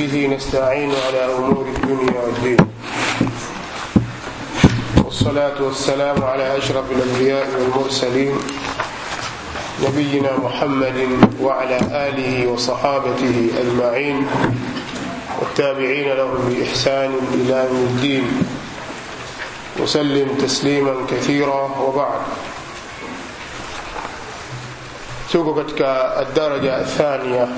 وبه نستعين على أمور الدنيا والدين. والصلاة والسلام على أشرف الأنبياء والمرسلين نبينا محمد وعلى آله وصحابته أجمعين والتابعين لهم بإحسان إلى الدين. وسلم تسليما كثيرا وبعد. katika الدرجة الثانية.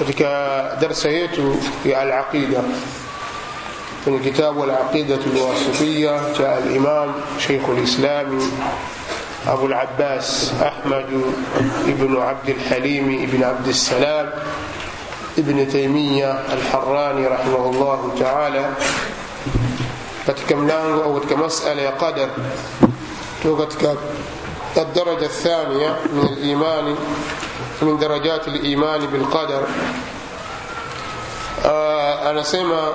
كتك درسيت في العقيدة. من كتاب العقيدة الواصفية جاء الإمام شيخ الإسلام أبو العباس أحمد ابن عبد الحليم ابن عبد السلام ابن تيمية الحراني رحمه الله تعالى. كتكم لأنه أو كمسألة قدر. تو الدرجة الثانية من الإيمان من درجات الإيمان بالقدر. آه، أنا سمع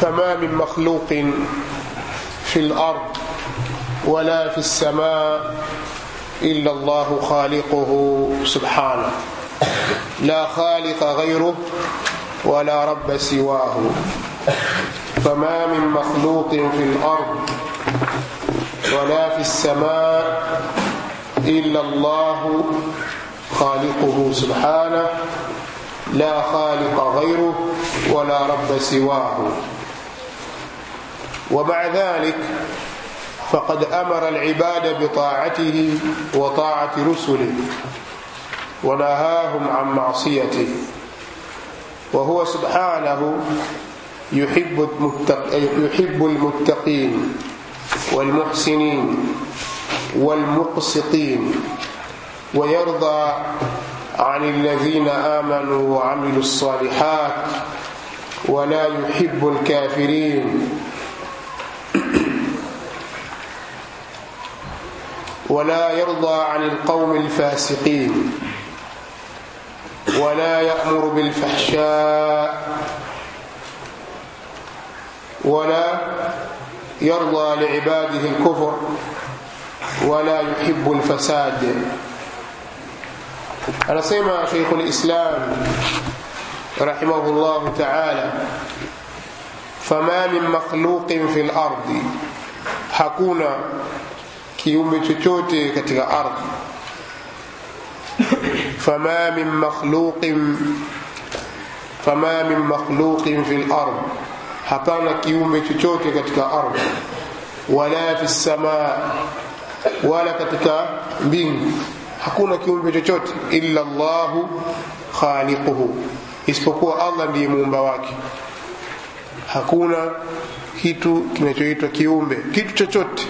فما من مخلوق في الأرض ولا في السماء إلا الله خالقه سبحانه. لا خالق غيره ولا رب سواه. فما من مخلوق في الأرض ولا في السماء إلا الله خالقه سبحانه لا خالق غيره ولا رب سواه. ومع ذلك فقد أمر العباد بطاعته وطاعة رسله ونهاهم عن معصيته. وهو سبحانه يحب يحب المتقين والمحسنين والمقسطين. ويرضى عن الذين آمنوا وعملوا الصالحات ولا يحب الكافرين. ولا يرضى عن القوم الفاسقين. ولا يأمر بالفحشاء. ولا يرضى لعباده الكفر. ولا يحب الفساد. أنصيما شيخ الإسلام رحمه الله تعالى فما من مخلوق في الأرض؟ حكونا كيوم تتوتي كتك أرض. فما من مخلوق فما من مخلوق في الأرض؟ حطانا كيوم تتوتي كتك أرض. ولا في السماء ولا كتك بينك hakuna kiumbe chochote illa Allahu khaliquhu isipokuwa Allah ndiye muumba wake. Hakuna kitu kinachoitwa kiumbe kitu chochote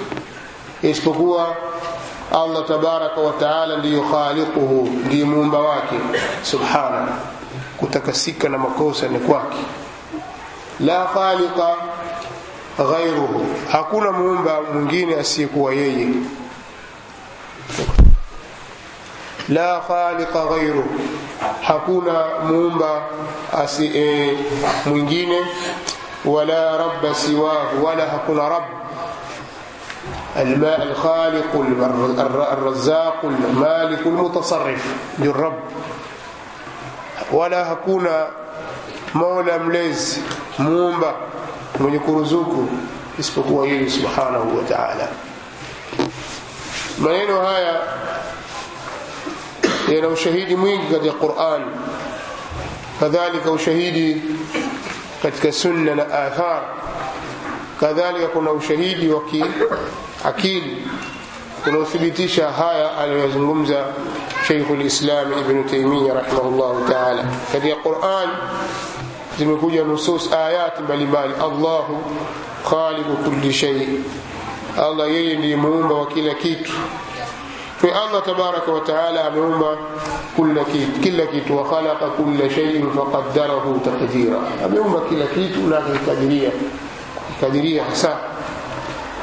isipokuwa Allah tabaraka wa taala ndiyo khaliquhu ndiye muumba wake. Subhana kutakasika na makosa ni kwake. La khaliqa ghairuhu hakuna muumba mwingine asiyekuwa yeye لا خالق غيره. حكونا مومبا asi e, ولا رب سواه ولا حكونا رب. الماء الخالق الرزاق المالك المتصرف للرب. ولا حكونا مولى ملز مومبا من يكرزوك اسمه سبحانه وتعالى. من هنا هيا لأنه وشهيدي مين قد القرآن كذلك وشهيدي قد كسنة آثار كذلك كنا شهيد وكيل أكيل كنا ثبتشا هايا على يزنغمزة شيخ الإسلام ابن تيمية رحمه الله تعالى. كذلك القرآن يقول نصوص آيات بالبال الله خالق كل شيء. الله يلي لي مومة وكيل كيت في الله تبارك وتعالى عموما كل كيت كل كيت وخلق كل شيء فقدره تقديرا. يعني عموما كل كيت ولا تقديرية تقديرية حسا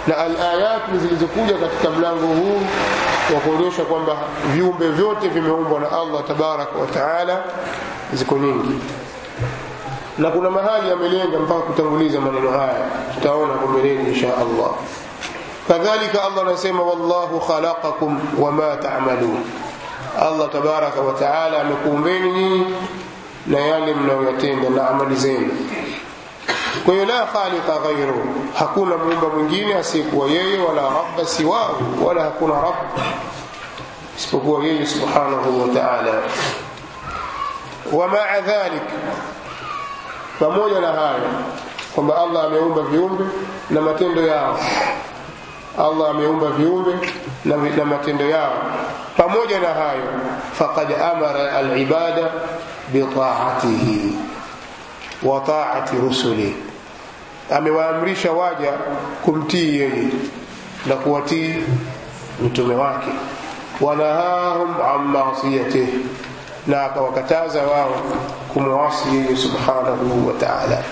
لا الآيات مثل زكوجة كتملانه وخدوشة كم بها فيوم بفيوت في مهم الله تبارك وتعالى زكونين لكن مهالي أملين كم فاكو تنوليز من الغاية تتعونا إن شاء الله kadhalika Allah anasema wallahu khalaqakum wama ta'malun. Allah tabaraka wataala amekuumbeni nyinyi na yale mnayoyatenda na amali zenu. Kwa hiyo la khaliqa ghairu hakuna muumba mwingine asiyekuwa yeye wala rabba siwahu wala hakuna rab isipokuwa yeye subhanahu wa taala. Wamaa dhalik pamoja na hayo kwamba allah ameumba viumbe na matendo yao allah ameumba viumbe na, na matendo yao. Pamoja na hayo faqad amara alibada bitaatihi wa taati rusuli, amewaamrisha waja kumtii yeye na kuwatii mtume wake. Wanahahum an masiyatih na akawakataza wao kumwasi yeye subhanahu wa taala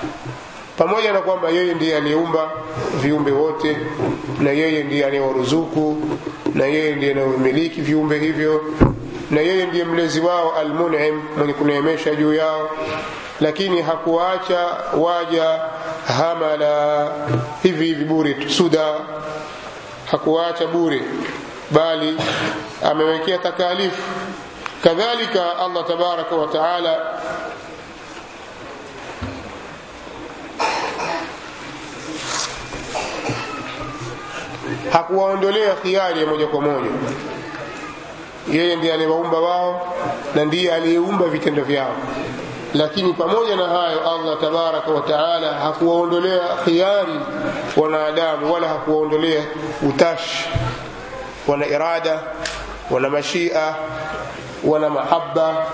pamoja na kwamba yeye ndiye aliyeumba viumbe wote na yeye ndiye anayewaruzuku na yeye ndiye anayemiliki viumbe hivyo na yeye ndiye mlezi wao almunim mwenye kuneemesha juu yao lakini hakuwaacha waja hamala hivi hivi bure suda. Hakuwaacha bure bali amewekea takalifu kadhalika allah tabaraka wa taala hakuwaondolea khiari ya moja kwa moja. Yeye ndiye aliwaumba wao na ndiye aliyeumba vitendo vyao. Lakini pamoja na hayo allah tabaraka wataala hakuwaondolea khiari wanadamu wala hakuwaondolea utashi. Wana irada wana mashia wana mahaba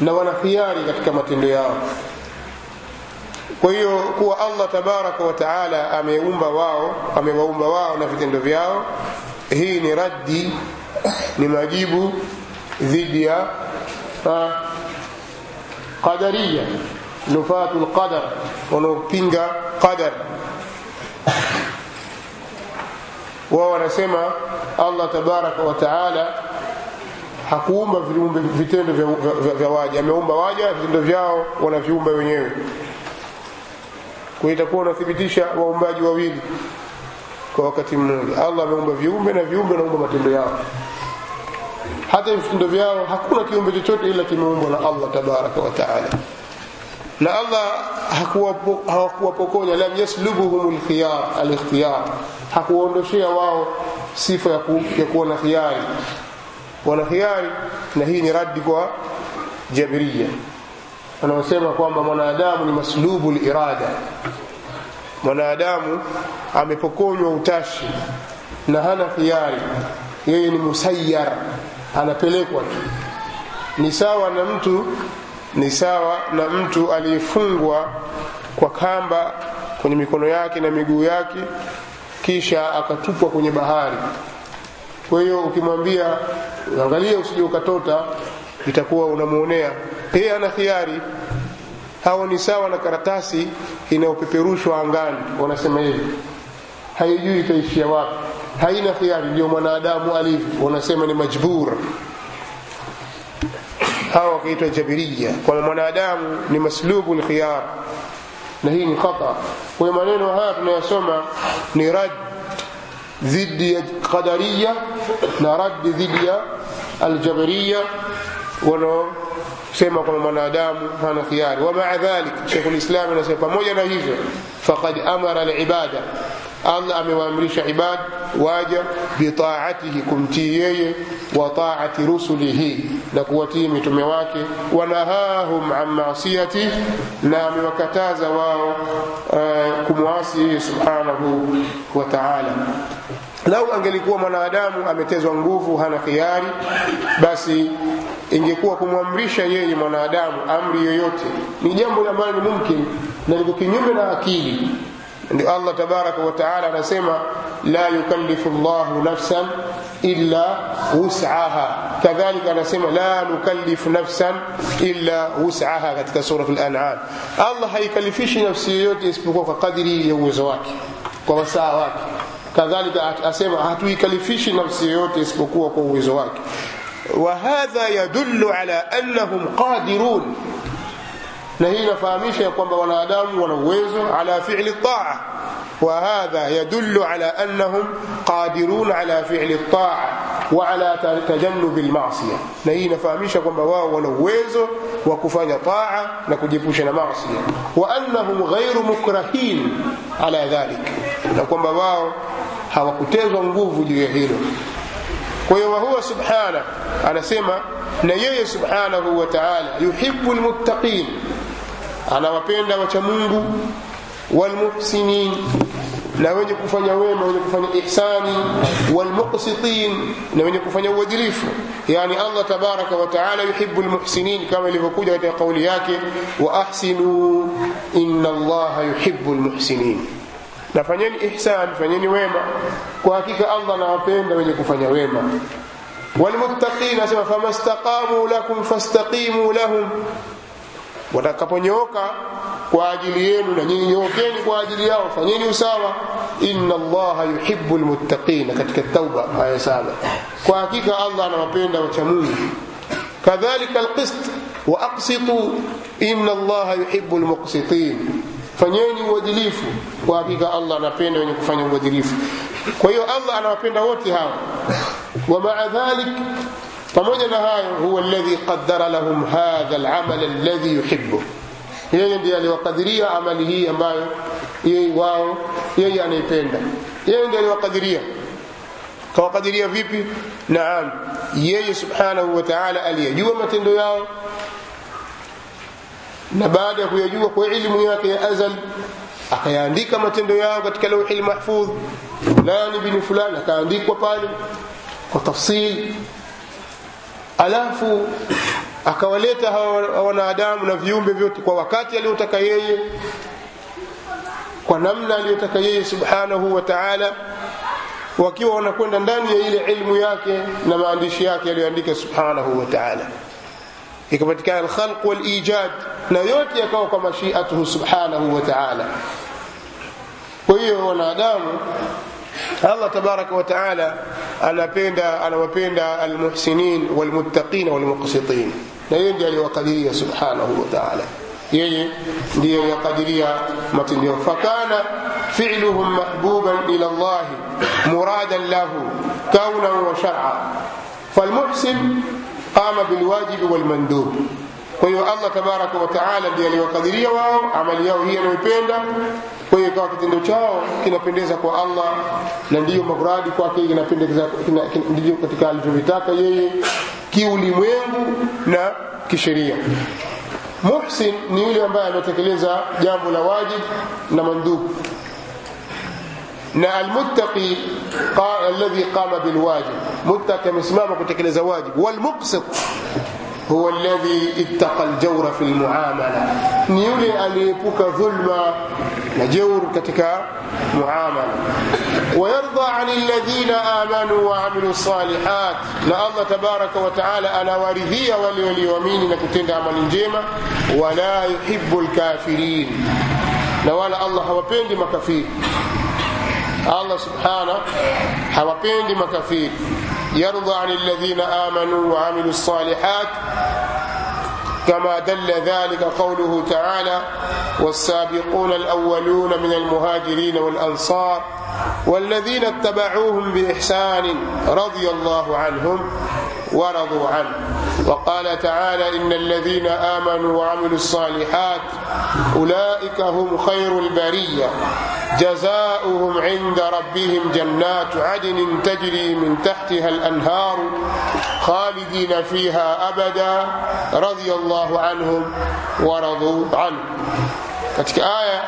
na wana khiari katika matendo yao kwa hiyo kuwa allah tabaraka wa taala ameumba wao amewaumba wao na vitendo vyao hii ni raddi ni majibu dhidi ya qadariya nufatu lqadar wanaopinga qadar. Wao wanasema allah tabaraka wa taala hakuumba vitendo vya waja. Ameumba waja vitendo vyao wanaviumba wenyewe kwa itakuwa unathibitisha waumbaji wawili kwa wakati mmoja. Allah ameumba viumbe na viumbe anaumba matendo yao. Hata vitendo vyao hakuna kiumbe chochote ila kimeumbwa na allah tabaraka wataala na allah hakuwapokonya lam yaslubuhum alikhtiyar. Hakuwaondoshea wao sifa ya, ku, ya kuwa na khiari wana khiari na hii ni raddi kwa jabiria wanaosema kwamba mwanadamu ni maslubu lirada mwanadamu amepokonywa utashi na hana khiari yeye ni musayyar anapelekwa tu. Ni sawa na mtu ni sawa na mtu aliyefungwa kwa kamba kwenye mikono yake na miguu yake kisha akatupwa kwenye bahari. Kwa hiyo ukimwambia angalia usije ukatota itakuwa unamuonea. Yeye ana khiari. Hao ni sawa na karatasi inayopeperushwa angani wanasema hivi haijui itaishia wapi. Haina khiari ndio mwanadamu alivyo wanasema ni majbur. Hawa wakaitwa jabiria kwamba mwanadamu ni maslubu lkhiyar na hii ni khata. Kwayo maneno haya tunayosoma ni rad dhidi ya qadariya na rad dhidi ya aljabariya wanaosema kwamba mwanadamu hana khiari. Wamaa dhalik shekhu lislam anasema pamoja na hivyo faqad amara libada, allah amewaamrisha ibad waja bitaatihi kumtii yeye wa taati rusulihi na kuwatii mitume wake. Wanahahum an masiyati na amewakataza wao uh, kumwasi yeye subhanahu wa taala. Lau angelikuwa mwanadamu ametezwa nguvu hana khiari basi ingekuwa kumwamrisha yeye mwanadamu amri yoyote ni jambo ambalo ni mumkin na liko kinyume na akili ndio allah tabaraka wa taala anasema la yukallifu llahu nafsan illa wus'aha kadhalika anasema la nukallifu nafsan illa wus'aha katika surat al-an'am allah haikalifishi nafsi yoyote isipokuwa kwa kadiri ya uwezo wake kwa wasaa wake kadhalika asema hatuikalifishi nafsi yoyote isipokuwa kwa uwezo wake وهذا يدل على أنهم قادرون. نهينا فاهمش يقوم بوالادام ونوزه على فعل الطاعة. وهذا يدل على أنهم قادرون على فعل الطاعة وعلى تجنب المعصية. نهينا فاهمش يقوم بوالوزه وكفان طاعة نكجبوشنا معصية. وأنهم غير مكرهين على ذلك. نقوم بوالوزه هوا كتازوا نبوه في جهيله kwa hiyo wahuwa subhana anasema na yeye subhanahu wa taala yuhibu lmuttaqin anawapenda wacha mungu walmuhsinin na wenye kufanya wema wenye kufanya ihsani walmuqsitin na wenye kufanya uadilifu yani allah tabaraka wa taala yuhibu lmuhsinin kama ilivyokuja katika kauli yake wa ahsinu ina allaha yuhibu lmuhsinin na fanyeni ihsan fanyeni wema. Kwa hakika allah anawapenda wenye kufanya wema. Walmuttaqin asema famastaqamu lakum fastaqimu lahum. Watakaponyooka kwa ajili yenu na nyinyi nyookeni kwa ajili yao fanyeni usawa. Inna allaha yuhibu lmuttaqina katika tauba aya saba kwa hakika allah anawapenda wacha mungu kadhalika alqist wa aqsitu. Inna allaha yuhibu lmuqsitin fanyeni uadilifu. Kwa hakika allah anapenda wenye kufanya uadilifu. Kwa hiyo allah anawapenda wote hawa. Wa maa dhalik pamoja na hayo huwa alladhi qaddara lahum hadha alamal alladhi yuhibbu. Yeye ndiye aliwakadiria amali hii ambayo yeye wao yeye anaipenda. Yeye ndiye aliwakadiria. Kawakadiria vipi? Naam. Yeye subhanahu wa ta'ala aliyajua matendo yao na baada ya kuyajua kwa ilmu yake ya azal akayaandika matendo yao katika lauhi lmahfudh fulani bini fulani akaandikwa pale kwa tafsili alafu akawaleta hawa wanadamu na viumbe vyote kwa wakati aliyotaka yeye kwa namna aliyotaka yeye subhanahu wa taala wakiwa wanakwenda ndani ya ile ilmu yake na maandishi yake yaliyoandika subhanahu wa taala ikapatikana alkhalq walijad na yote yakawa kwa mashiatuhu subhanahu wa taala kwa hiyo wanadamu allah tabaraka wa taala anapenda anawapenda almuhsinin walmuttaqin walmuqsitin na yeye ndiye aliwakadiria subhanahu wa taala yeye ndiye aliyakadiria matendo yao fakana fi'luhum mahbuban ila Allah muradan lahu kaunan wa shar'a falmuhsin qama bilwajibi walmandub kwa hiyo Allah tabaraka wataala ndi ndiye aliwakadiria wao amali yao hii anayoipenda kwa hiyo ikawa kitendo chao kinapendeza kwa Allah na ndiyo muradi kwake ndiyo katika alivyovitaka yeye kiulimwengu na kisheria. Muhsin ni yule ambaye ametekeleza jambo la wajib na mandub نا المتقي قال الذي قام بالواجب. متقي مسمامه كتكلز واجب. والمقسط هو الذي اتقى الجور في المعاملة. نيولي أن يبقى ظلم نجور كتك معاملة. ويرضى عن الذين آمنوا وعملوا الصالحات. لا الله تبارك وتعالى أنا ورهي ولي ومين نكتند عمل الجيمة ولا يحب الكافرين. لا ولا الله هو بيندي مكافير allah subhana hawapendi makafiri yarda ani alladhina amanu wa amilu salihat كما دل ذلك قوله تعالى والسابقون الأولون من المهاجرين والأنصار والذين اتبعوهم بإحسان رضي الله عنهم ورضوا عنه. وقال تعالى إن الذين آمنوا وعملوا الصالحات أولئك هم خير البرية. جزاؤهم عند ربهم جنات عدن تجري من تحتها الأنهار خالدين فيها أبدا. رضي الله عنهم ورضوا عنه. katika aya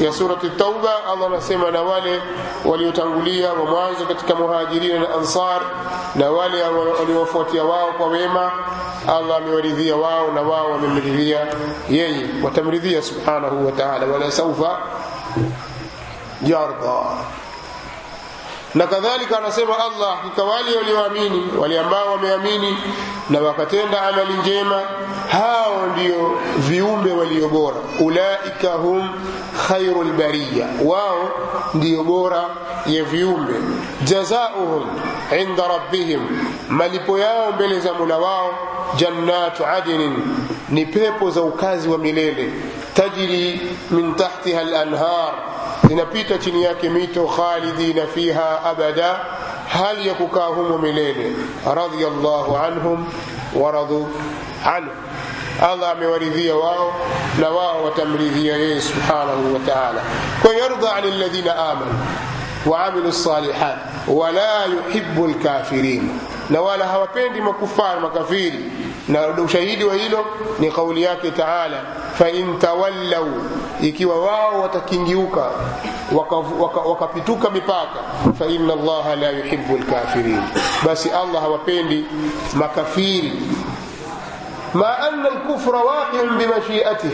ya surati tauba allah anasema na wale waliotangulia wa mwanzo katika muhajirina na ansar na wale waliowafuatia wao kwa wema allah amewaridhia wao na wao wamemridhia yeye watamridhia subhanahu wa taala wala saufa yarda na kadhalika anasema allah hakika wale walioamini wale ambao wameamini na wakatenda amali njema hao ndio viumbe walio bora. Ulaika hum khairu lbariya wao ndio bora ya viumbe. Jazauhum inda rabbihim malipo yao mbele za mula wao jannatu adnin ni pepo za ukazi wa milele tajri min tahtiha lanhar zinapita chini yake mito khalidina fiha abada hali ya kukaa humo milele radhiallahu anhum waradu anhu allah amewaridhia wao na wao watamridhia yeye subhanahu wa taala kwa yardha ani ladhina amanu waamilu lsalihat wala yuhibu lkafirin na wala hawapendi makufari makafiri na ushahidi wa hilo ni kauli yake taala fain tawallau ikiwa wao watakingiuka wakapituka waka, waka mipaka faina allaha la yuhibu lkafirin basi allah hawapendi makafiri. Ma anna lkufra waqiun bimashiatih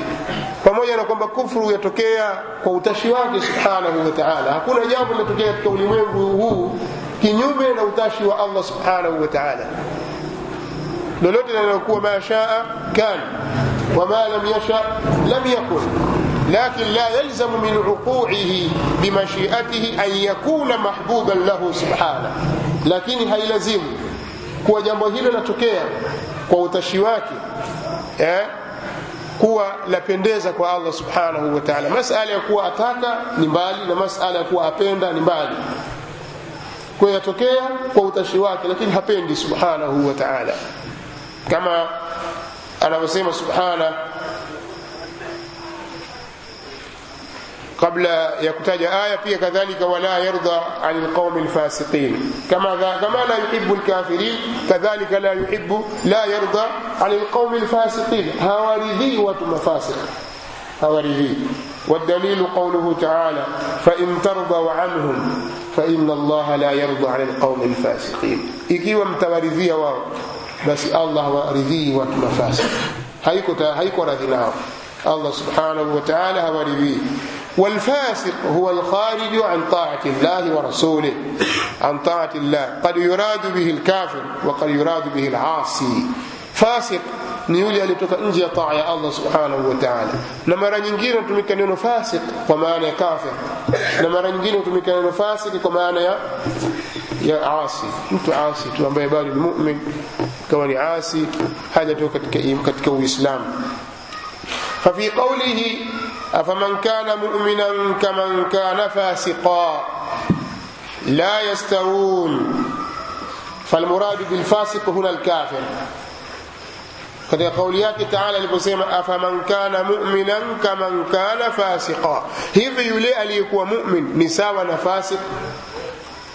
pamoja na kwamba kufru yatokea kwa utashi wake subhanahu wa taala. Hakuna jambo linatokea katika ulimwengu huu kinyume na utashi wa allah subhanahu wa taala lolote linalokuwa ma shaa kan wama lam yasha lam yakun لكن لا يلزم من وقوعه بمشيئته أن يكون محبوبا له سبحانه لكن هيلزم kuwa jambo hilo linatokea kwa utashi wake eh, kuwa lapendeza kwa allah subhanahu wa taala masala ya kuwa ataka ni mbali na masala ya kuwa apenda ni mbali kwa yatokea kwa utashi wake lakini hapendi subhanahu wa taala كما anavyosema subhana kabla ya kutaja aya pia kadhalika wala yarda ani lqaumi lfasiqin kama, kama la yuhibu lkafirin kadhalika la yuhibu la yarda ani lqaumi lfasiqin hawaridhii watu mafasik hawaridhii والدليل قوله تعالى فإن ترضوا عنهم فإن الله لا يرضى عن القوم الفاسقين إكيوا متوارثية واو basi allah waridhii watu mafasik haiko radhi nao allah subhanahu wa taala hawaridhii والفاسق هو الخارج عن طاعة الله ورسوله عن طاعة الله قد يراد به الكافر وقد يراد به العاصي فاسق ni yule aliyetoka nje ya taa ya allah subhanahu wa taala na mara nyingine hutumika neno fasik kwa maana ya kafir na mara nyingine hutumika neno fasik kwa maana ya يا عاصي أنت عاصي تو امبي بالي المؤمن كوني عاصي هذا تو كاتك ايم كاتك الاسلام ففي قوله أفمن كان مؤمنا كمن كان فاسقا لا يستوون. فالمراد بالفاسق هنا الكافر. katika kauli yake taala aliposema أفمن كان مؤمنا كمن كان فاسقا. hivi yule aliyekuwa mumin ni sawa na fasik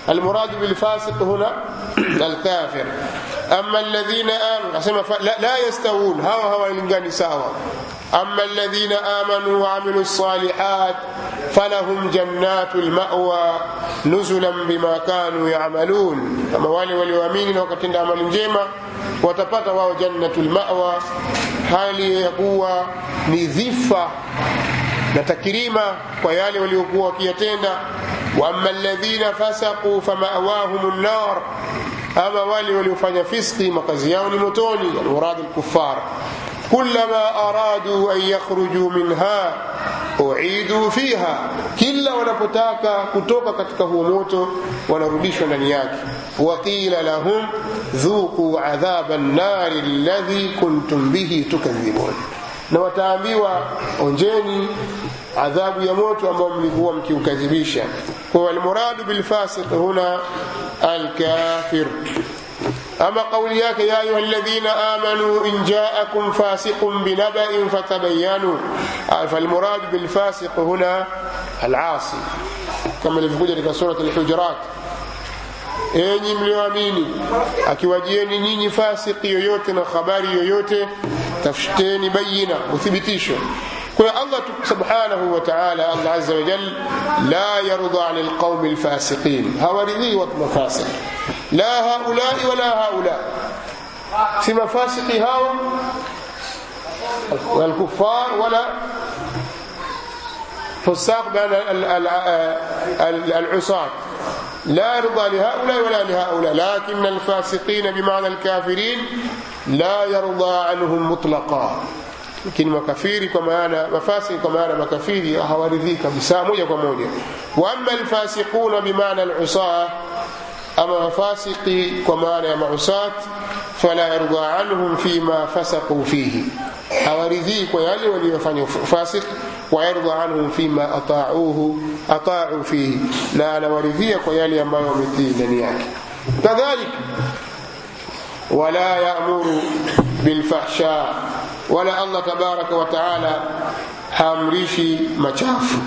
المراد بالفاسق هنا الكافر. أما الذين آمنوا لا, يستوون. هوا هوا ساوا أما الذين آمنوا وعملوا الصالحات فلهم جنات المأوى نزلا بما كانوا يعملون. كما wale walioamini wakatenda amali njema watapata wao jannatul mawa hali ya kuwa ni dhifa na takrima kwa yale waliokuwa wakiyatenda واما الذين فسقوا فماواهم النار اما wale waliofanya fiski makazi yao ni motoni almurad alkuffar كلما أرادوا أن يخرجوا منها أعيدوا فيها كلا wanapotaka kutoka katika huo moto wanarudishwa ndani yake وقيل لهم ذوقوا عذاب النار الذي كنتم به تكذبون na wataambiwa onjeni adhabu ya moto ambao mlikuwa mkiukadhibisha kwa almuradu bilfasiq huna alkafir أما قولياك يا أيها الذين آمنوا إن جاءكم فاسق بنبأ فتبينوا فالمراد بالفاسق هنا العاصي كما ilivyokuja katika surat al-hujurat enyi mlioamini akiwajieni nyinyi fasiki yoyote na habari yoyote tafuteni bayina uthibitisho kwa Allah subhanahu wa ta'ala Allah azza wa jal la yarda 'an al-qawmi al-fasiqin hawaridhi watu mafasiq la haulai wala haula si mafasiki hao والكفار ولا فساق بين العصاة لا يرضى لهؤلاء ولا لهؤلاء لكن الفاسقين بمعنى الكافرين لا يرضى عنهم مطلقا lakini makafiri kwa maana mafasi kwa maana makafiri hawaridhii kabisa moja kwa moja. Wa amma alfasiquna bimaana alusaa ama mafasiki kwa maana ya mausat fala yarda anhum fima fasaqu fihi. Hawaridhii kwa yale waliyofanya fasik wayarda anhum fima atauhu atau fihi. Na anawaridhia kwa yale ambayo wametii ndani yake. Kadhalik wala yamuru bilfahsha wala allah tabaraka wa taala haamrishi machafu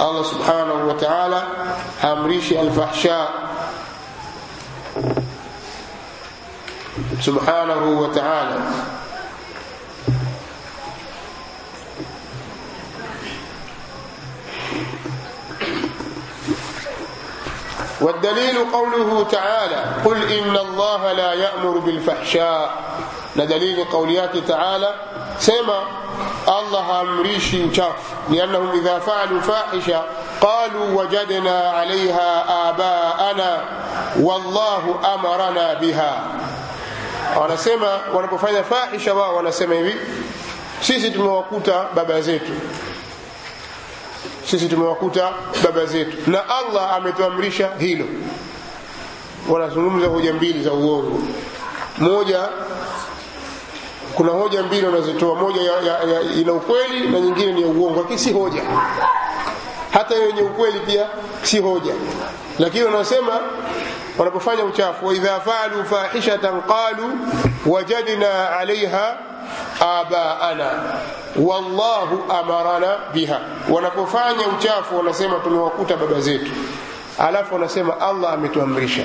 allah subhanahu wa taala haamrishi alfahsha subhanahu wa taala والدليل قوله تعالى قل إن الله لا يأمر بالفحشاء na dalili kauli yake taala sema allah haamrishi uchafu liannahum idha faalu fahisha qalu wajadna alaiha abaana wallahu amarana biha. Wanasema wanapofanya fahisha wao wanasema hivi sisi tumewakuta baba zetu. Sisi tumewakuta baba zetu. Na allah ametuamrisha hilo. Wanazungumza hoja mbili za uongo. Moja kuna hoja mbili wanazotoa moja ina ukweli na nyingine ni ya uongo lakini si hoja. Hata yenye ukweli pia si hoja. Lakini wanasema wanapofanya uchafu waidha faalu fahishatan qalu wajadna alaiha abaana. Wallahu amarana biha. Wanapofanya uchafu wanasema tumewakuta baba zetu. Alafu wanasema allah ametuamrisha.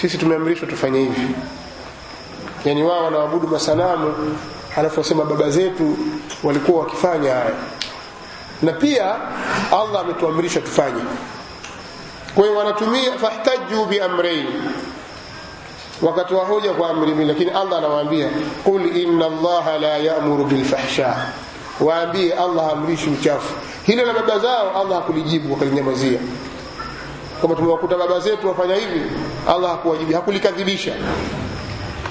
Sisi tumeamrishwa tufanye hivi yani wao wanaabudu masanamu alafu wasema baba zetu walikuwa wakifanya haya. Na pia allah ametuamrisha tufanye. Kwa hiyo wanatumia fahtaju biamrain wakatoa hoja kwa amri mbili lakini allah anawaambia qul inna allaha la yamuru bilfahsha waambie allah haamrishi uchafu. Hilo la baba zao allah hakulijibu wakalinyamazia. Kama tumewakuta baba zetu wafanya hivi allah hakuwajibu hakulikadhibisha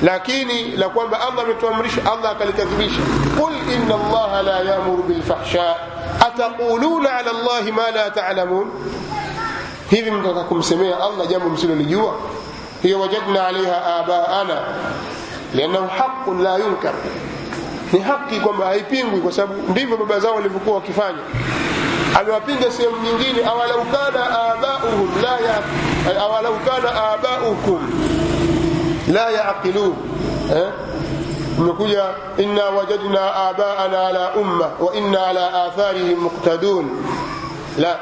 lakini la kwamba allah ametuamrisha allah akalikadhibisha. Qul inna allaha la yamuru bilfahsha ataquluna ala allahi ma la talamun? Hivi mtaka kumsemea allah jambo msilolijua? Hiyo wajadna alaiha abaana. Liannahu haqun la yunkar. Ni haki kwamba haipingwi kwa sababu ndivyo baba zao walivyokuwa wakifanya. Amewapinga sehemu nyingine awalau abauhum la ya awalau kana abaukum لا يعقلون ها؟ نقول ان وجدنا آباءنا على أمة وإنا على آثارهم مقتدون. لا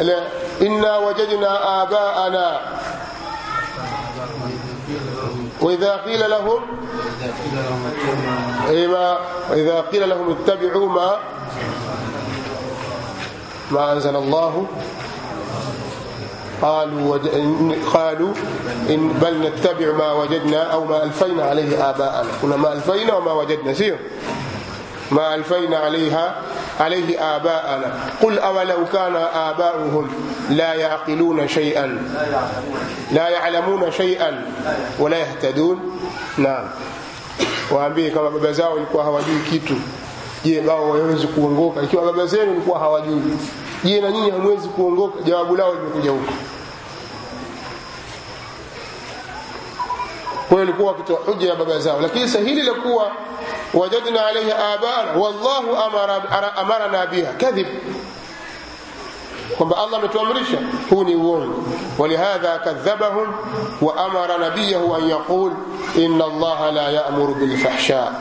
لا إنا وجدنا آباءنا. وإذا قيل لهم ايما وإذا قيل لهم اتبعوا ما ما أنزل الله قالوا وج... قالوا إن بل نتبع ما وجدنا أو ما ألفينا عليه آباءنا. هنا ما ألفينا وما وجدنا. سير. ما ألفينا عليها عليه آباءنا. قل أولو كان آباؤهم لا يعقلون شيئا. لا يعلمون شيئا ولا يهتدون. نعم. Waambie kama baba zao walikuwa hawajui kitu. Je wao wawezi kuongoka? Ikiwa baba zenu walikuwa hawajui. Je na nyinyi hamwezi kuongoka jawabu lao limekuja huko kwa hiyo ilikuwa wakitoa hujja ya baba zao lakini sahili la kuwa wajadna alaihi abana wallahu amara, amarana biha kadhib kwamba allah ametuamrisha huu ni uongo walihadha kadhabahum wa amara nabiyahu an yaqul ina allaha la yamuru bilfahsha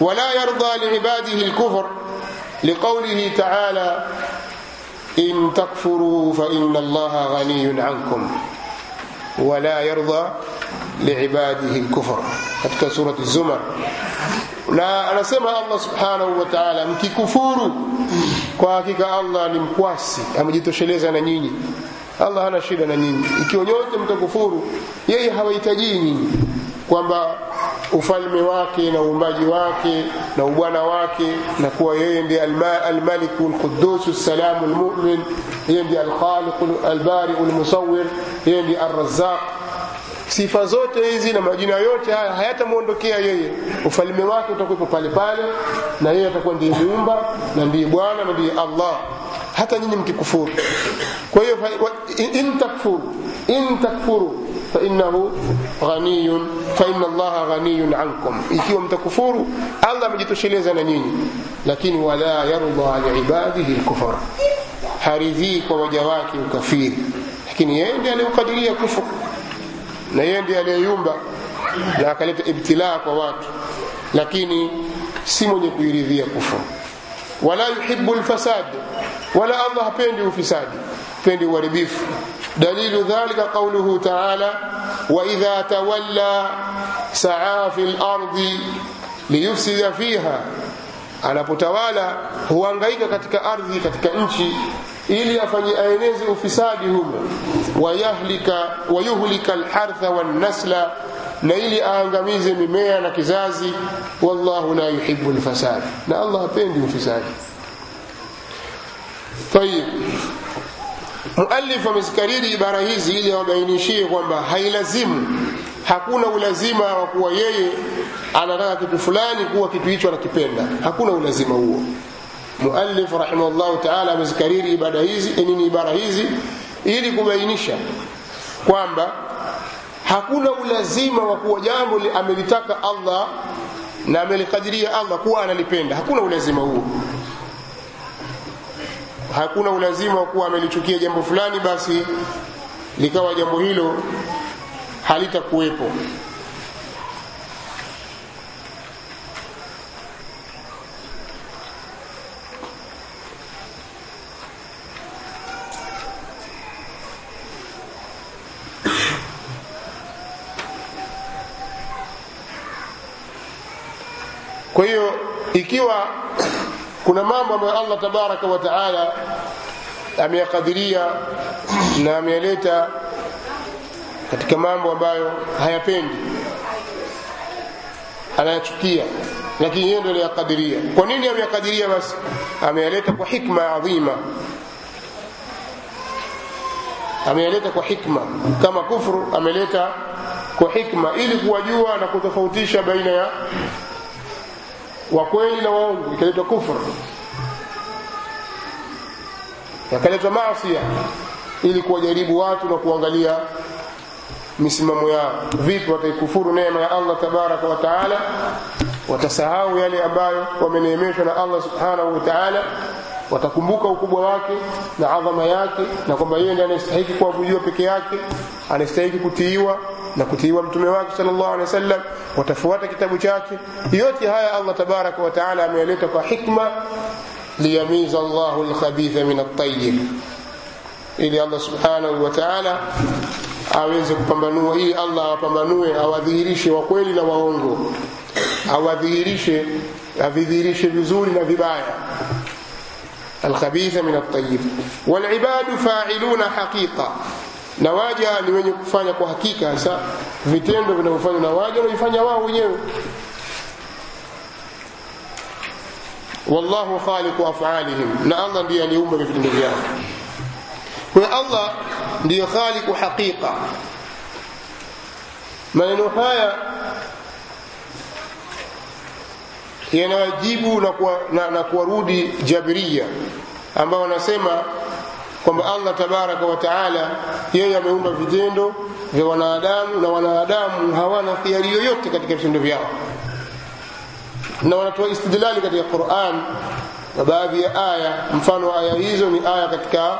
ولا يرضى لعباده الكفر لقوله تعالى إن تكفروا فإن الله غني عنكم ولا يرضى لعباده الكفر. حتى سورة الزمر. لا أنا سمع الله سبحانه وتعالى مكي كفور كواكيك الله لمكواسي أما جيتو شليزة نجيني الله أنا شيدة نجيني إكيو نيوتم تكفوروا يهي هوا يتجيني kwamba ufalme wake na uumbaji wake na ubwana wake na kuwa yeye ndiye almaliku lqudusu salamu lmumin yeye ndiye alkhaliqu albariu lmusawir yeye ndiye arrazaq sifa zote hizi na majina yote haya hayatamwondokea yeye. Ufalme wake utakuwepo pale pale na yeye atakuwa ndiye muumba na ndiye bwana na ndiye allah. Hata nyinyi mkikufuru. Kwa hiyo in takfuru in takfuru fainahu ghaniyun فإن الله غني عنكم إيكي ومتكفور الله مجتوش ليزنا نيني لكن ولا يرضى لعباده الكفر حريذيك وجواك الكفير لكن يندي علي قدرية كفر لا يندي نيندي علي يومبا لأكلت ابتلاء قوات لكن سيموني بيريذي كفر ولا يحب الفساد ولا الله بيندي فساد بيندي وربيف دليل ذلك قوله تعالى وإذا تولى سعى في الأرض ليفسد فيها. أنبتوالى هو أنغيك كتك أرضي كتك إنشي إلي أفني أينيز أفسادهم ويهلك, ويهلك الحرث والنسل نيلي أنغميز مميان كزازي والله لا يحب الفساد لا الله بين الفساد طيب muallif amezikariri ibara hizi ili awabainishie kwamba hailazimu hakuna ulazima wa kuwa yeye anataka kitu fulani kuwa kitu hicho anakipenda. Hakuna ulazima huo. Muallif rahimahullahu taala amezikariri ibada hizi nini ibara hizi ili kubainisha kwamba hakuna ulazima wa kuwa jambo amelitaka allah na amelikadiria allah kuwa analipenda. Hakuna ulazima huo hakuna ulazima wa kuwa amelichukia jambo fulani basi likawa jambo hilo halitakuwepo. Kwa hiyo ikiwa kuna mambo ambayo allah tabaraka wa taala ameyakadiria na ameyaleta katika mambo ambayo hayapendi anayachukia lakini yeye ndio aliyakadiria. Kwa nini ameyakadiria basi? Ameyaleta kwa hikma adhima. Ameyaleta kwa hikma. Kama kufru ameleta kwa hikma ili kuwajua na kutofautisha baina ya wakweli na waongo ikaletwa kufur. Yakaletwa maasia ili kuwajaribu watu na kuangalia misimamo yao. Vipi wataikufuru neema ya allah tabaraka wa taala? Watasahau yale ambayo wameneemeshwa na allah subhanahu wa taala watakumbuka ukubwa wake na adhama yake na kwamba yeye ndiye anastahili kuabudiwa peke yake anastahiki kutiiwa na kutiiwa mtume wake sallallahu alaihi wasallam. Watafuata kitabu chake. Yote haya allah tabaraka wa taala ameyaleta kwa hikma. Liyamiza llahu lkhabitha min altayib ili allah subhanahu wa taala aweze kupambanua ili allah awapambanue awadhihirishe wakweli na waongo. Awadhihirishe avidhihirishe vizuri na vibaya alkhabitha min altayib walibadu failuna haqiqa na waja ni wenye kufanya kwa hakika hasa vitendo vinavyofanywa na waja wanaifanya wao wenyewe. Wallahu khaliqu afalihim. Na allah ndiye aliumba vitendo vyao. Kwa allah ndiyo khaliqu haqiqa. Maneno haya yanawajibu na, kuwa, na, kuwarudi jabiria ambao wanasema kwamba allah tabaraka wa taala yeye ameumba vitendo vya wanadamu na wanadamu hawana khiari yoyote katika vitendo vyao. Na wanatoa istidlali katika quran na baadhi ya aya mfano wa aya hizo ni aya katika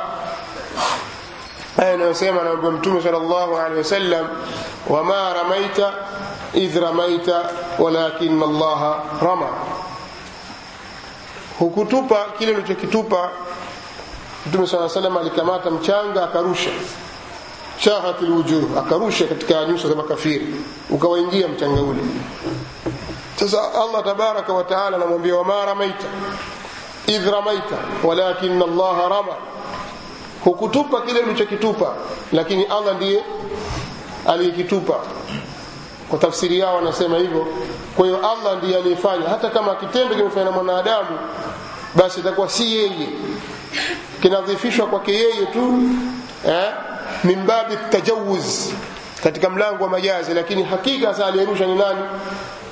aya inayosema anaambia mtume sal llahu alehi wasallam wama ramaita idh ramaita walakin allaha rama. Hukutupa kile ulichokitupa. Mtume saa salam alikamata mchanga akarusha. Shahat lwujuh akarusha katika nyuso za makafiri. Ukawaingia mchanga ule. Sasa allah tabaraka wataala anamwambia wama ramaita idh ramaita walakin allaha rama hukutupa kile ulichokitupa lakini allah ndiye aliyekitupa. Kwa tafsiri yao wanasema hivyo. Kwa hiyo allah ndiye aliyefanya. Hata kama kitendo kimefanya na mwanadamu basi itakuwa si yeye. Kinadhifishwa kwake yeye tu eh, min tajawuz katika mlango wa majazi. Lakini hakika sasa aliyerusha ni nani?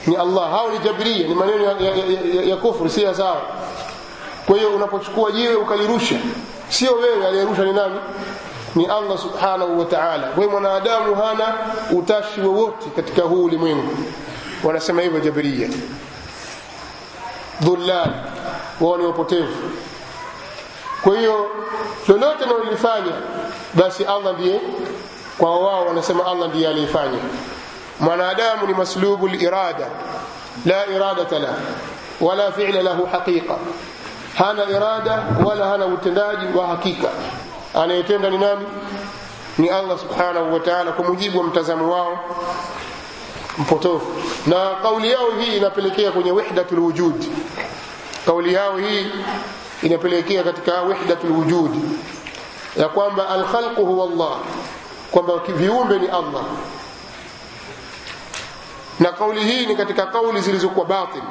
Ni allah. Hao ni jabriya. Ni maneno ya, ya, ya, ya kufru si sawa. Kwa hiyo unapochukua jiwe ukalirusha sio wewe aliyerusha ni nani? Ni allah subhanahu wa taala. Kwa mwanadamu hana utashi wowote katika huu ulimwengu. Wanasema hivyo jabiria dhullal. Wao ni wapotevu. Kwa hiyo lolote nalifanya basi allah ndiye kwa wao wanasema allah ndiye aliyefanya. Mwanadamu ni maslubu lirada la iradata lah. Wala fila lahu haqiqa hana irada wala hana utendaji wa hakika. Anayetenda ni nani? Ni allah subhanahu wa taala kwa mujibu wa mtazamo wao mpotofu. Na kauli yao hii inapelekea kwenye wahdatul wujud. Kauli yao hii inapelekea katika wahdatul wujud. Ya kwamba alkhalqu huwa Allah kwamba viumbe ni Allah. Na kauli hii ni katika kauli zilizokuwa batil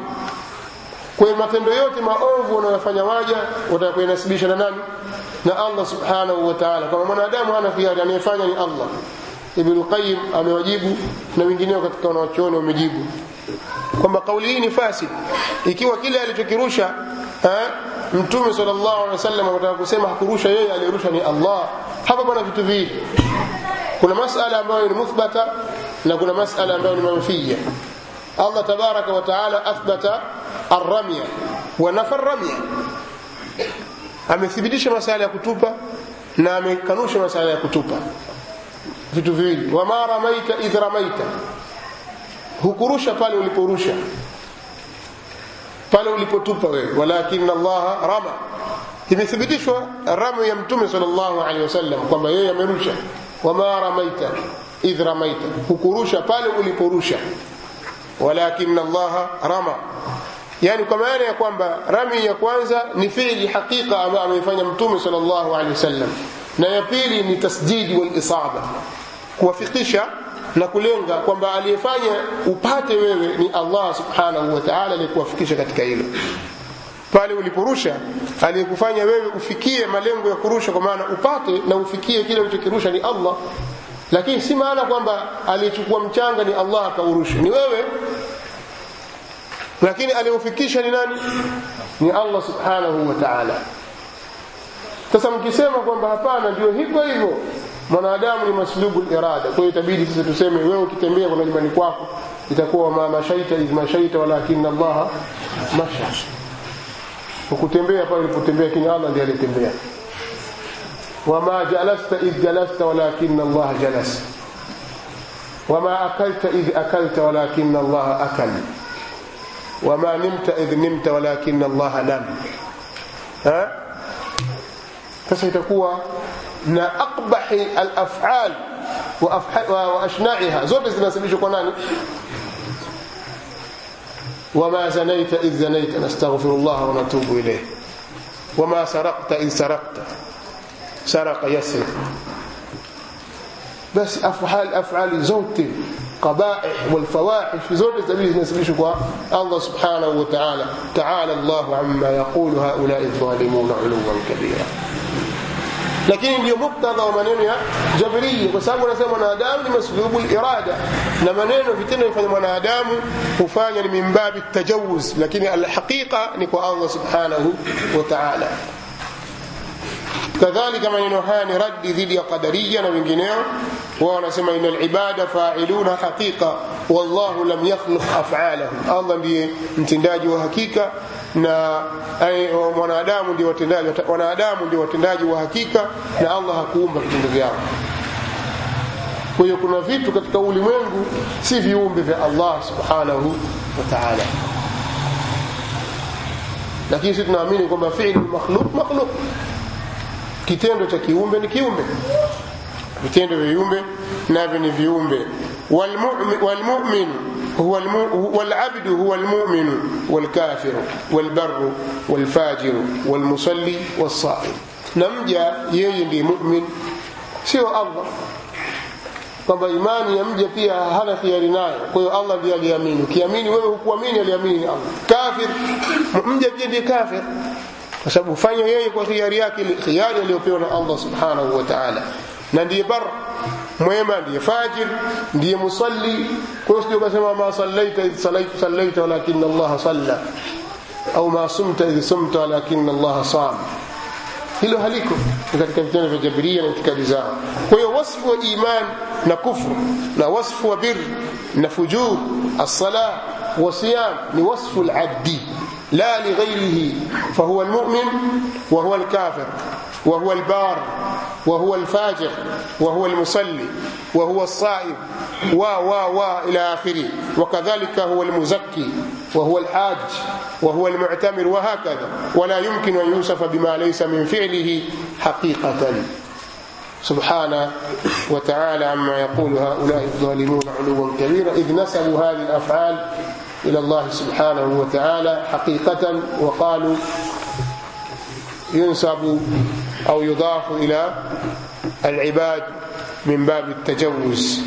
kwa matendo yote maovu wanayofanya waja watakuinasibisha na nani? Na Allah subhanahu wa ta'ala. Kama mwanadamu hana hiari anayefanya ni Allah. Ibnulqayim amewajibu na wengineo katika wanawachuoni wamejibu. Kwamba kauli hii ni fasid. Ikiwa kile alichokirusha mtume sallallahu alaihi wasallam anataka kusema hakurusha yeye aliyerusha ni Allah. Hapa pana vitu viwili. Kuna masala ambayo ni muthbata na kuna masala ambayo ni manfiya Allah tabaraka wa taala athbata arramya wa nafa arramya. Amethibitisha masala ya kutupa na amekanusha masala ya kutupa. Vitu viwili. Wama ramaita idh ramaita. Hukurusha pale uliporusha. Pale ulipotupa wewe. Walakin Allah rama. Imethibitishwa ramu ya mtume sallallahu alaihi wasallam kwamba yeye amerusha. Wama ramaita idh ramaita. Hukurusha pale uliporusha walakin Allah rama. Yani kwa maana ya kwamba rami ya kwanza ni fiili hakika ambayo ameifanya mtume sallallahu alaihi wasallam. Na ya pili ni tasdidi wal kuwafikisha na kulenga kwamba aliyefanya upate wewe ni Allah subhanahu wa aliyekuwafikisha katika hilo. Pale uliporusha aliyekufanya wewe ufikie malengo ya kurusha kwa maana upate na ufikie kile ulichokirusha ni Allah lakini si maana kwamba aliyechukua mchanga ni Allah akaurusha ni wewe. Lakini aliyeufikisha ni nani? Ni Allah subhanahu wa ta'ala. Sasa mkisema kwamba hapana ndio hivyo hivyo mwanadamu ni maslubu irada. Kwa hiyo itabidi sasa tuseme wewe ukitembea kwa nyumbani kwako itakuwa ma mashaita iz mashaita walakin Allah masha. Ukutembea pale ulipotembea kini ndiye alitembea وما جلست إذ جلست ولكن الله جلس. وما أكلت إذ أكلت ولكن الله أكل. وما نمت إذ نمت ولكن الله نم ها؟ فسيتكون من أقبح الأفعال وأفح... وأشناعها. زوت زناسبيشوا قناني وما زنيت إذ زنيت. نستغفر الله ونتوب إليه. وما سرقت إذ سرقت. سرق يسرق بس أفعال أفعال زوت قبائح والفواحش زوت سبيل نسبيش الله سبحانه وتعالى تعالى الله عما يقول هؤلاء الظالمون علوا كبيرا lakini ndio muktadha wa maneno ya jabiriya kwa sababu anasema mwanadamu ni maslubu irada na maneno vitendo vifanya mwanadamu hufanya ni mimbabi tajawuz lakini alhaqiqa ni kwa Allah subhanahu wa ta'ala kadhalika maneno haya ni raddi dhidi ya qadariya na wengineo. Wao wanasema inal ibada fa'iluna haqiqa wallahu lam yakhluq af'alahum. Allah ndiye mtendaji wa hakika na wanadamu ndio watendaji wanadamu ndio watendaji wa hakika na Allah hakuumba vitendo vyao. Kwa hiyo kuna vitu katika ulimwengu si viumbe vya Allah subhanahu wa ta'ala. Lakini sisi tunaamini kwamba fi'l makhluq makhluq kitendo cha kiumbe ni kiumbe vitendo vya viumbe navyo ni viumbe walmu'min هو الم... والعبد هو المؤمن والكافر والبر والفاجر والمصلي والصائم نمجا yeye ndiye mu'min sio Allah kwamba imani ya mja pia hana khiari nayo kwa hiyo Allah ndiye aliamini ukiamini wewe hukuamini aliamini Allah kafir mja pia ndiye kafir Sababu fanya yeye kwa khiari yake khiari aliyopewa na Allah subhanahu wa ta'ala na ndiye bar mwema ndiye fajir ndiye musalli kwa hiyo sio kusema ma sallaita idh sallaita sallaita walakin Allah salla au ma sumta idh sumta walakin Allah sam hilo haliko katika vitendo vya jabiria na itikadi zao kwa hiyo wasfu wa iman na kufru na wasfu wa bir na fujur as-sala wa siyam ni wasfu al-abdi لا لغيره فهو المؤمن وهو الكافر وهو البار وهو الفاجر وهو المصلي وهو الصائم و و و إلى آخره. وكذلك هو المزكي وهو الحاج وهو المعتمر وهكذا. ولا يمكن أن يوصف بما ليس من فعله حقيقة. سبحانه وتعالى عما يقول هؤلاء الظالمون علوا كبيرا. إذ نسبوا هذه الأفعال إلى الله سبحانه وتعالى حقيقة وقالوا ينسب أو يضاف إلى العباد من باب التجوز.